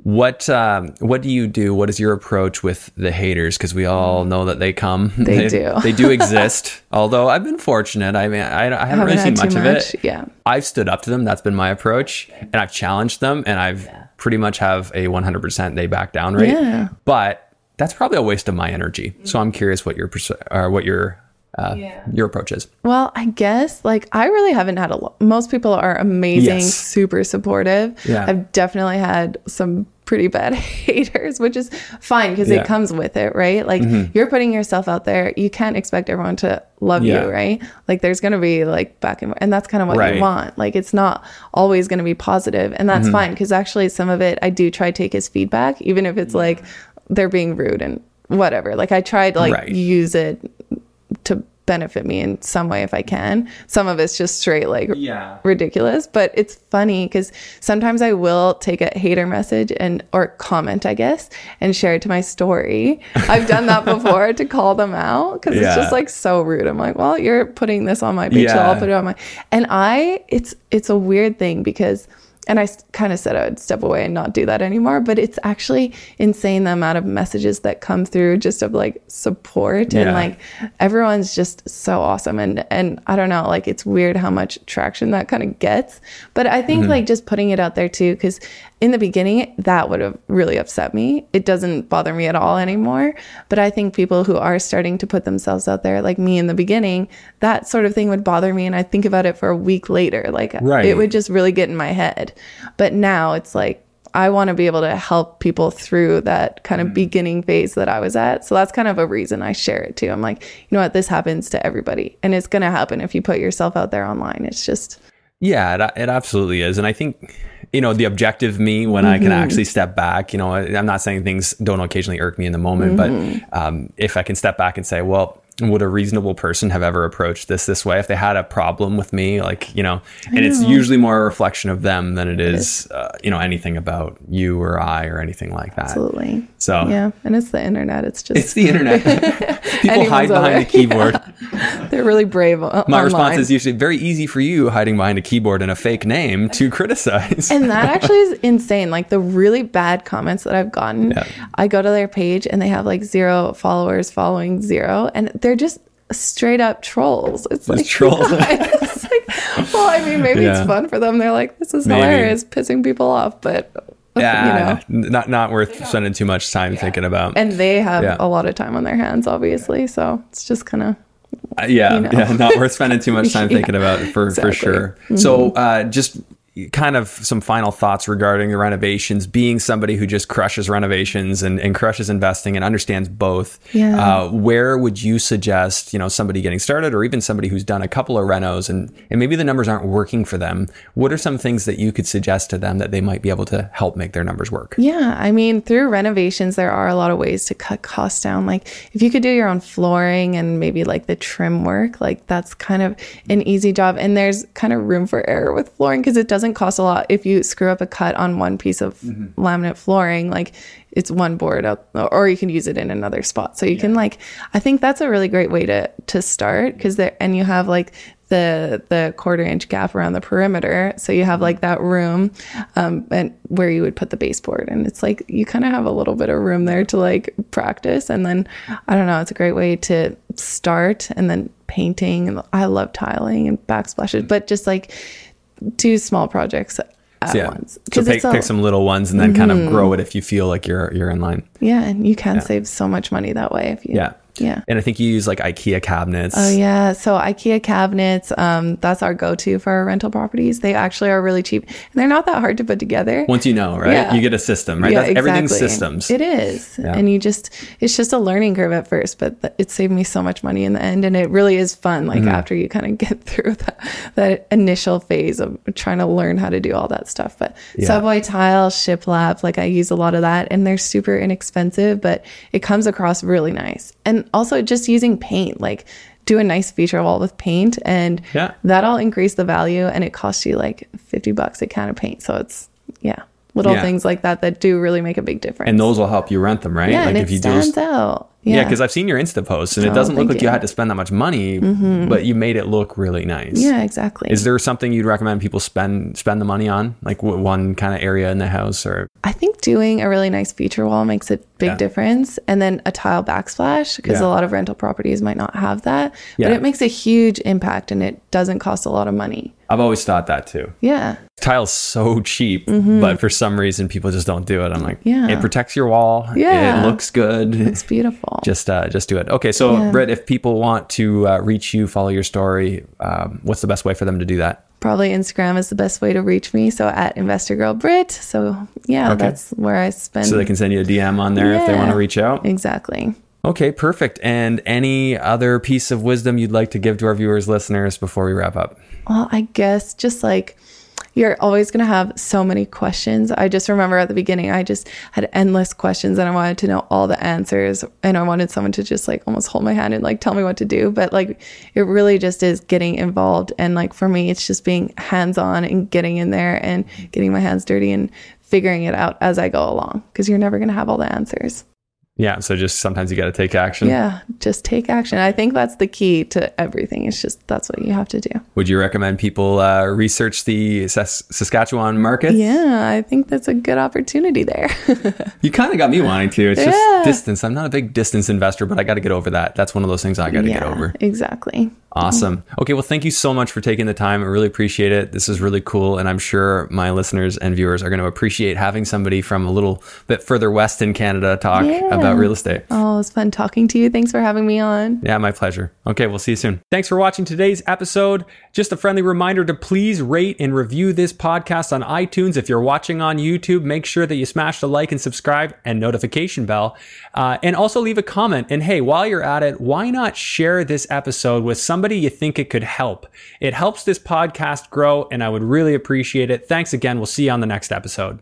What um, what do you do? What is your approach with the haters? Because we all know that they come. They do. they do exist. Although I've been fortunate. I mean, I, I haven't, really seen had much of it. yeah I've stood up to them. That's been my approach, and I've challenged them, and I've pretty much have a 100% they back down rate. Yeah. But that's probably a waste of my energy. So I'm curious what your perce- or what your uh, your approach is. Well, I guess like I really haven't had a lot. Most people are amazing, Yes. super supportive. Yeah. I've definitely had some pretty bad haters, which is fine because Yeah. Mm-hmm. it comes with it, right? Like you're putting yourself out there. You can't expect everyone to love Yeah. you, right? Like there's going to be like back and and that's kind of what Right. you want. Like it's not always going to be positive, and Mm-hmm. that's fine because actually some of it I do try to take as feedback, even if it's like they're being rude and whatever. Like I try to like Right. use it to benefit me in some way if I can. Some of it's just straight like Yeah. ridiculous, but it's funny because sometimes I will take a hater message and or comment, I guess, and share it to my story. I've done that before to call them out because Yeah. it's just like so rude. I'm like, well, you're putting this on my page, so I'll put it on my. And I, it's it's a weird thing because and I kind of said I would step away and not do that anymore. But it's actually insane the amount of messages that come through just of like support and like everyone's just so awesome. And and I don't know, like it's weird how much traction that kind of gets. But I think mm-hmm. like just putting it out there too, because in the beginning that would have really upset me. It doesn't bother me at all anymore. But I think people who are starting to put themselves out there, like me in the beginning, that sort of thing would bother me. And I think about it for a week later. Like Right. it would just really get in my head. But now it's like, I want to be able to help people through that kind of mm. beginning phase that I was at. So that's kind of a reason I share it too. I'm like, you know what? This happens to everybody. And it's going to happen if you put yourself out there online. It's just, Yeah, it, it absolutely is. And I think, you know, the objective me when I Mm-hmm. can actually step back, you know, I- I'm not saying things don't occasionally irk me in the moment, Mm-hmm. but um, if I can step back and say, well, would a reasonable person have ever approached this this way if they had a problem with me like you know and it's usually more a reflection of them than it is uh, you know anything about you or i or anything like that absolutely. so Yeah. And it's the internet. It's just, it's the internet people hide behind the keyboard they're really brave. o- my online. response is usually very easy for you hiding behind a keyboard and a fake name to criticize And that actually is insane. Like the really bad comments that I've gotten, Yeah. I go to their page and they have like zero followers following zero, and they're just straight up trolls. It's like trolls. it's like, well, I mean, maybe Yeah. it's fun for them. They're like, this is Maybe. hilarious, pissing people off, but yeah you know. not not worth spending too much time thinking about And they have Yeah. a lot of time on their hands, obviously. So it's just kind of Uh, yeah, you know. yeah, not worth spending too much time Yeah, thinking about for for exactly. Mm-hmm. sure. So, uh, just kind of some final thoughts regarding the renovations. Being somebody who just crushes renovations and, and crushes investing and understands both, Yeah. uh, where would you suggest you know somebody getting started, or even somebody who's done a couple of renos and and maybe the numbers aren't working for them? What are some things that you could suggest to them that they might be able to help make their numbers work? Yeah, I mean, through renovations, there are a lot of ways to cut costs down. Like, if you could do your own flooring and maybe like the trim work, like that's kind of an easy job. And there's kind of room for error with flooring because it doesn't cost a lot. If you screw up a cut on one piece of mm-hmm. laminate flooring, like it's one board out, or you can use it in another spot. So you can like, I think that's a really great way to to start because there, and you have like the the quarter inch gap around the perimeter. So you have mm-hmm. like that room um and where you would put the baseboard and it's like you kind of have a little bit of room there to like practice. And then i don't know it's a great way to start and then painting. And i love tiling and backsplashes mm. but just like two small projects at Yeah. once So pick, it's a, pick some little ones and then kind of mm-hmm. grow it if you feel like you're you're in line. yeah and you can save so much money that way if you Yeah. Yeah And I think you use like IKEA cabinets. Oh yeah, so IKEA cabinets, um, that's our go-to for our rental properties. They actually are really cheap, and they're not that hard to put together. Once you know, right? Yeah. You get a system, right? Yeah, That's, Everything's systems. It is, Yeah. and you just it's just a learning curve at first, but th- it saved me so much money in the end, and it really is fun. Like Mm-hmm. after you kind of get through that, that initial phase of trying to learn how to do all that stuff. But Subway tile, shiplap, like I use a lot of that, and they're super inexpensive, but it comes across really nice. And also just using paint, like do a nice feature wall with paint, and Yeah. that'll increase the value, and it costs you like fifty bucks a can of paint. So it's yeah. Little Yeah. things like that that do really make a big difference. and those will help you rent them, right? Yeah, like and if it you stands do. out. Yeah, Yeah, because I've seen your Insta posts and it Oh, doesn't look like you. you. Mm-hmm. had to spend that much money, but you made it look really nice. yeah, exactly. Is there something you'd recommend people spend spend the money on, like w- one kind of area in the house, or I think doing a really nice feature wall makes a big Yeah. difference, and then a tile backsplash because Yeah. a lot of rental properties might not have that, Yeah. but it makes a huge impact and it doesn't cost a lot of money. I've always thought that too. Yeah, Tile's so cheap, but for some reason people just don't do it. I'm like, Mm-hmm. Yeah. it protects your wall. Yeah. it looks good. it's beautiful. Just uh, just do it. Okay, so Yeah. Britt, if people want to uh, reach you, follow your story, um, what's the best way for them to do that? Probably Instagram is the best way to reach me. So at Investor Girl Britt. So yeah, Okay. that's where I spend. So they can send you a DM on there if they want to reach out. exactly. Okay, perfect. And any other piece of wisdom you'd like to give to our viewers, listeners, before we wrap up? Well, I guess just like you're always going to have so many questions. I just remember at the beginning, I just had endless questions and I wanted to know all the answers. And I wanted someone to just like almost hold my hand and like tell me what to do. But like it really just is getting involved. And like for me, it's just being hands on and getting in there and getting my hands dirty and figuring it out as I go along because you're never going to have all the answers. Yeah. So just sometimes you got to take action. Yeah, just take action. I think that's the key to everything. It's just that's what you have to do. Would you recommend people uh, research the Sas- Saskatchewan market? Yeah, I think that's a good opportunity there. You kind of got me wanting to. It's Yeah. just distance. I'm not a big distance investor, but I got to get over that. That's one of those things I got to yeah, get over. exactly. Awesome. Okay, well, thank you so much for taking the time. I really appreciate it. This is really cool, and I'm sure my listeners and viewers are going to appreciate having somebody from a little bit further west in Canada talk Yeah. about real estate. Oh, it was fun talking to you. Thanks for having me on. Yeah, my pleasure. Okay, we'll see you soon. Thanks for watching today's episode. Just a friendly reminder to please rate and review this podcast on iTunes. If you're watching on YouTube, make sure that you smash the like and subscribe and notification bell. Uh, and also leave a comment. And hey, while you're at it, why not share this episode with somebody you think it could help? It helps this podcast grow, and I would really appreciate it. Thanks again. We'll see you on the next episode.